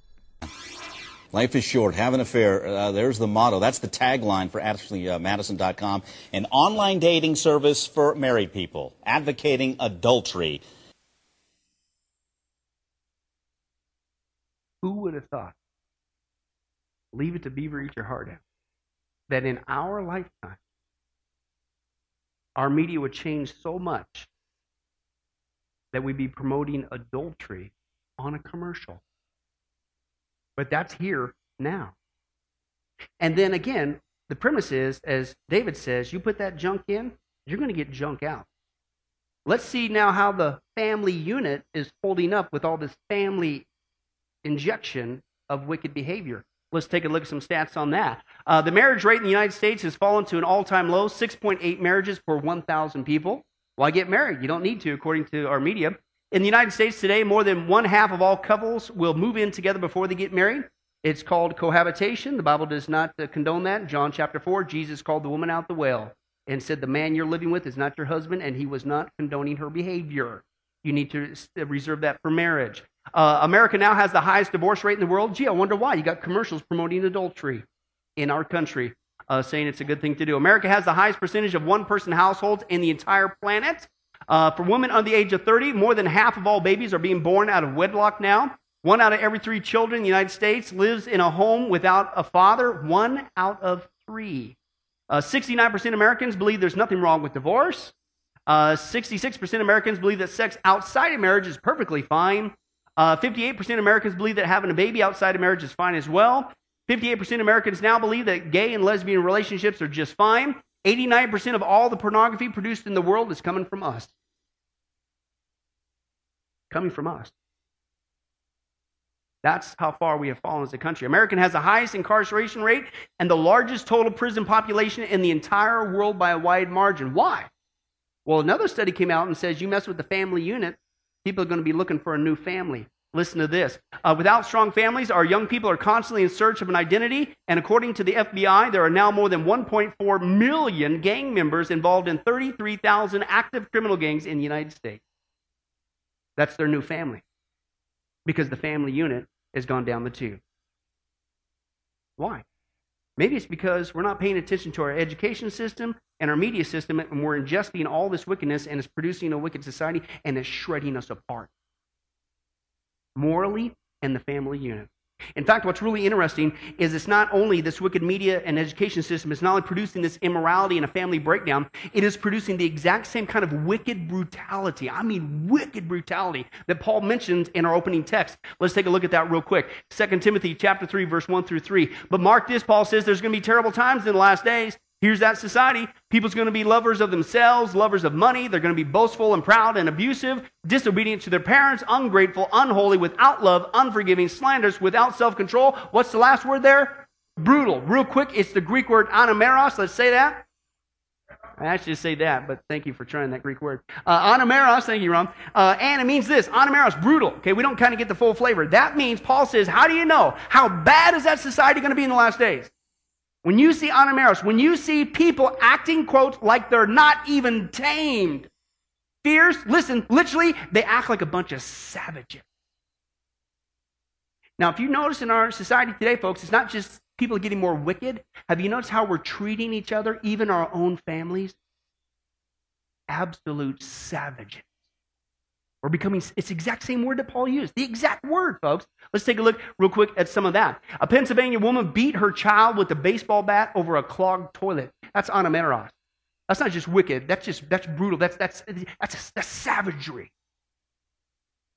Life is short. Have an affair. Uh, there's the motto. That's the tagline for AshleyMadison.com, an online dating service for married people advocating adultery. Who would have thought? Leave it to Beaver, eat your heart out. That in our lifetime, our media would change so much that we'd be promoting adultery on a commercial. But that's here now. And then again, the premise is, as David says, you put that junk in, you're going to get junk out. Let's see now how the family unit is holding up with all this family injection of wicked behavior. Let's take a look at some stats on that. Uh, the marriage rate in the United States has fallen to an all time low 6.8 marriages per 1,000 people. Why get married? You don't need to, according to our media. In the United States today, more than one half of all couples will move in together before they get married. It's called cohabitation. The Bible does not uh, condone that. John chapter 4, Jesus called the woman out the well and said, The man you're living with is not your husband, and he was not condoning her behavior. You need to uh, reserve that for marriage. Uh, America now has the highest divorce rate in the world. Gee, I wonder why. You got commercials promoting adultery in our country, uh, saying it's a good thing to do. America has the highest percentage of one person households in the entire planet. Uh, for women under the age of 30, more than half of all babies are being born out of wedlock now. One out of every three children in the United States lives in a home without a father. One out of three. Uh, 69% Americans believe there's nothing wrong with divorce. Uh, 66% Americans believe that sex outside of marriage is perfectly fine. Uh, 58% of Americans believe that having a baby outside of marriage is fine as well. 58% of Americans now believe that gay and lesbian relationships are just fine. 89% of all the pornography produced in the world is coming from us. Coming from us. That's how far we have fallen as a country. America has the highest incarceration rate and the largest total prison population in the entire world by a wide margin. Why? Well, another study came out and says you mess with the family unit, people are going to be looking for a new family. Listen to this. Uh, without strong families, our young people are constantly in search of an identity. And according to the FBI, there are now more than 1.4 million gang members involved in 33,000 active criminal gangs in the United States. That's their new family because the family unit has gone down the tube. Why? Maybe it's because we're not paying attention to our education system and our media system, and we're ingesting all this wickedness, and it's producing a wicked society, and it's shredding us apart morally and the family unit. In fact, what's really interesting is it's not only this wicked media and education system it's not only producing this immorality and a family breakdown, it is producing the exact same kind of wicked brutality. I mean, wicked brutality that Paul mentions in our opening text. Let's take a look at that real quick. 2 Timothy chapter 3, verse 1 through 3. But mark this, Paul says there's going to be terrible times in the last days. Here's that society. People's going to be lovers of themselves, lovers of money. They're going to be boastful and proud and abusive, disobedient to their parents, ungrateful, unholy, without love, unforgiving, slanderous, without self control. What's the last word there? Brutal. Real quick, it's the Greek word anameros. Let's say that. I actually say that, but thank you for trying that Greek word. Uh, anameros, thank you, Ron. Uh, and it means this anameros, brutal. Okay, we don't kind of get the full flavor. That means, Paul says, how do you know? How bad is that society going to be in the last days? When you see anameros, when you see people acting, quote, like they're not even tamed, fierce, listen, literally, they act like a bunch of savages. Now, if you notice in our society today, folks, it's not just people getting more wicked. Have you noticed how we're treating each other, even our own families? absolute savages. We're becoming, it's the exact same word that Paul used. The exact word, folks. Let's take a look real quick at some of that. A Pennsylvania woman beat her child with a baseball bat over a clogged toilet. That's anameros. That's not just wicked. That's just, that's brutal. That's, that's, that's, that's savagery.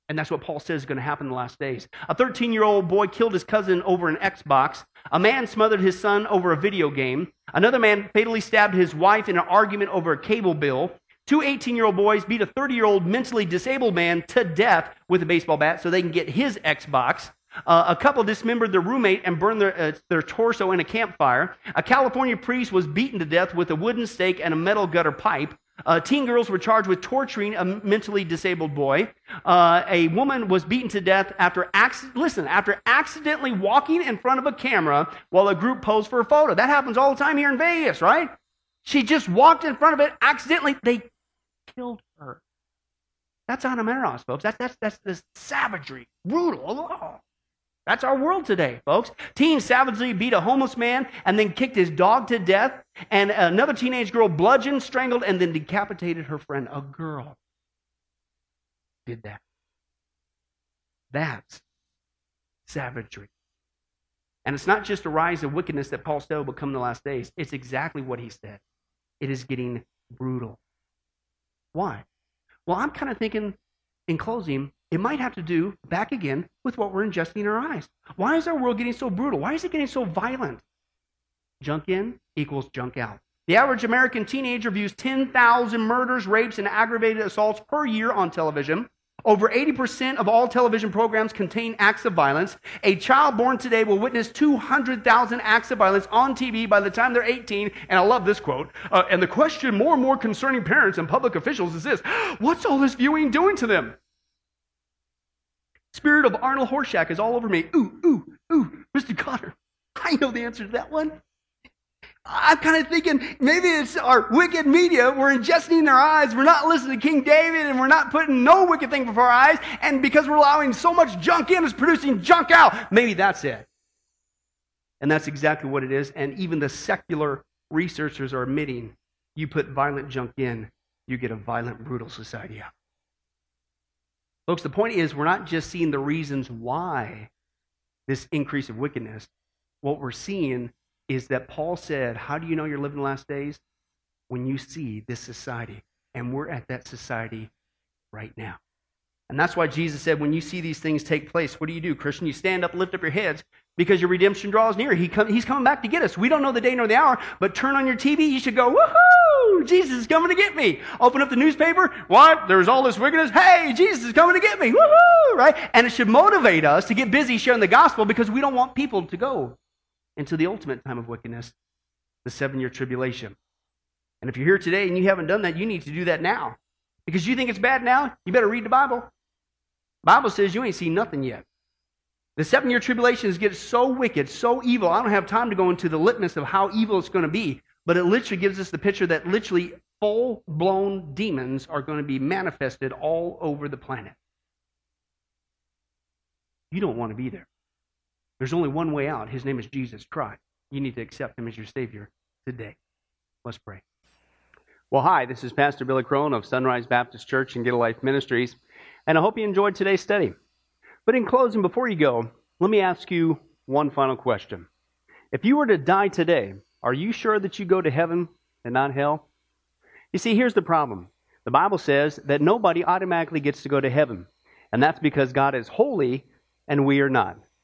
And that's what Paul says is going to happen in the last days. A 13 year old boy killed his cousin over an Xbox. A man smothered his son over a video game. Another man fatally stabbed his wife in an argument over a cable bill. Two 18 year old boys beat a 30 year old mentally disabled man to death with a baseball bat so they can get his Xbox. Uh, a couple dismembered their roommate and burned their, uh, their torso in a campfire. A California priest was beaten to death with a wooden stake and a metal gutter pipe. Uh, teen girls were charged with torturing a mentally disabled boy. Uh, a woman was beaten to death after listen after accidentally walking in front of a camera while a group posed for a photo. That happens all the time here in Vegas, right? She just walked in front of it accidentally. They killed her. That's Anameros, folks. That's that's that's this savagery, brutal. Oh. That's our world today, folks. Teens savagely beat a homeless man and then kicked his dog to death. And another teenage girl bludgeoned, strangled, and then decapitated her friend. A girl did that. That's savagery. And it's not just a rise of wickedness that Paul said will come in the last days. It's exactly what he said. It is getting brutal. Why? Well, I'm kind of thinking in closing, it might have to do, back again, with what we're ingesting in our eyes. Why is our world getting so brutal? Why is it getting so violent? Junk in equals junk out. The average American teenager views 10,000 murders, rapes, and aggravated assaults per year on television. Over 80% of all television programs contain acts of violence. A child born today will witness 200,000 acts of violence on TV by the time they're 18. And I love this quote. Uh, and the question more and more concerning parents and public officials is this What's all this viewing doing to them? Spirit of Arnold Horshack is all over me. Ooh, ooh, ooh, Mr. Kotter. I know the answer to that one. I'm kind of thinking maybe it's our wicked media. We're ingesting in our eyes. We're not listening to King David and we're not putting no wicked thing before our eyes. And because we're allowing so much junk in, it's producing junk out. Maybe that's it. And that's exactly what it is. And even the secular researchers are admitting you put violent junk in, you get a violent, brutal society out. Folks, the point is, we're not just seeing the reasons why this increase of wickedness. What we're seeing is that Paul said, How do you know you're living the last days? When you see this society. And we're at that society right now. And that's why Jesus said, When you see these things take place, what do you do, Christian? You stand up, lift up your heads, because your redemption draws near. He come, he's coming back to get us. We don't know the day nor the hour, but turn on your TV. You should go, Woohoo! Jesus is coming to get me. Open up the newspaper. What? There's all this wickedness. Hey, Jesus is coming to get me. Woohoo! Right? And it should motivate us to get busy sharing the gospel because we don't want people to go into the ultimate time of wickedness, the seven year tribulation. And if you're here today and you haven't done that, you need to do that now. Because you think it's bad now, you better read the Bible. Bible says you ain't seen nothing yet. The seven year tribulations get so wicked, so evil. I don't have time to go into the litmus of how evil it's going to be, but it literally gives us the picture that literally full blown demons are going to be manifested all over the planet. You don't want to be there. There's only one way out. His name is Jesus Christ. You need to accept him as your Savior today. Let's pray. Well, hi, this is Pastor Billy Crone of Sunrise Baptist Church and Get a Life Ministries, and I hope you enjoyed today's study. But in closing, before you go, let me ask you one final question. If you were to die today, are you sure that you go to heaven and not hell? You see, here's the problem. The Bible says that nobody automatically gets to go to heaven, and that's because God is holy and we are not.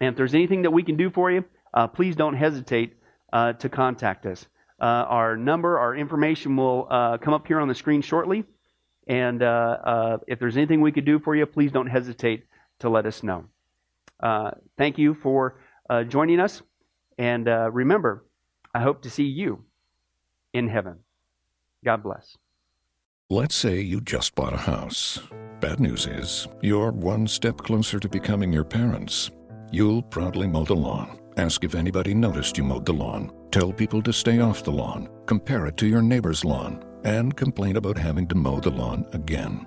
And if there's anything that we can do for you, uh, please don't hesitate uh, to contact us. Uh, our number, our information will uh, come up here on the screen shortly. And uh, uh, if there's anything we could do for you, please don't hesitate to let us know. thank you for joining us. And remember, I hope to see you in heaven. God bless. Let's say you just bought a house. Bad news is, you're one step closer to becoming your parents. You'll proudly mow the lawn. Ask if anybody noticed you mowed the lawn. Tell people to stay off the lawn. Compare it to your neighbor's lawn. And complain about having to mow the lawn again.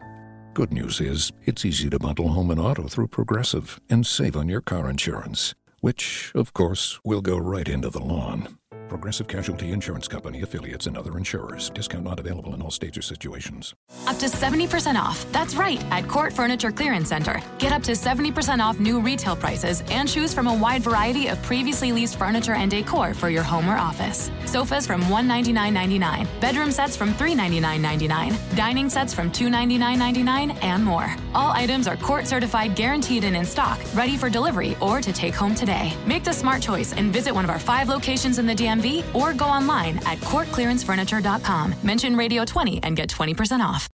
Good news is, it's easy to bundle home and auto through Progressive and save on your car insurance, which, of course, will go right into the lawn. Progressive Casualty Insurance Company affiliates and other insurers. Discount not available in all states or situations. Up to 70% off. That's right, at CORT Furniture Clearance Center. Get up to 70% off new retail prices and choose from a wide variety of previously leased furniture and decor for your home or office. Sofas from $199.99, bedroom sets from $399.99, dining sets from $299.99, and more. All items are CORT certified, guaranteed, and in stock, ready for delivery or to take home today. Make the smart choice and visit one of our five locations in the DMV Or go online at courtclearancefurniture.com. Mention Radio 20 and get 20% off.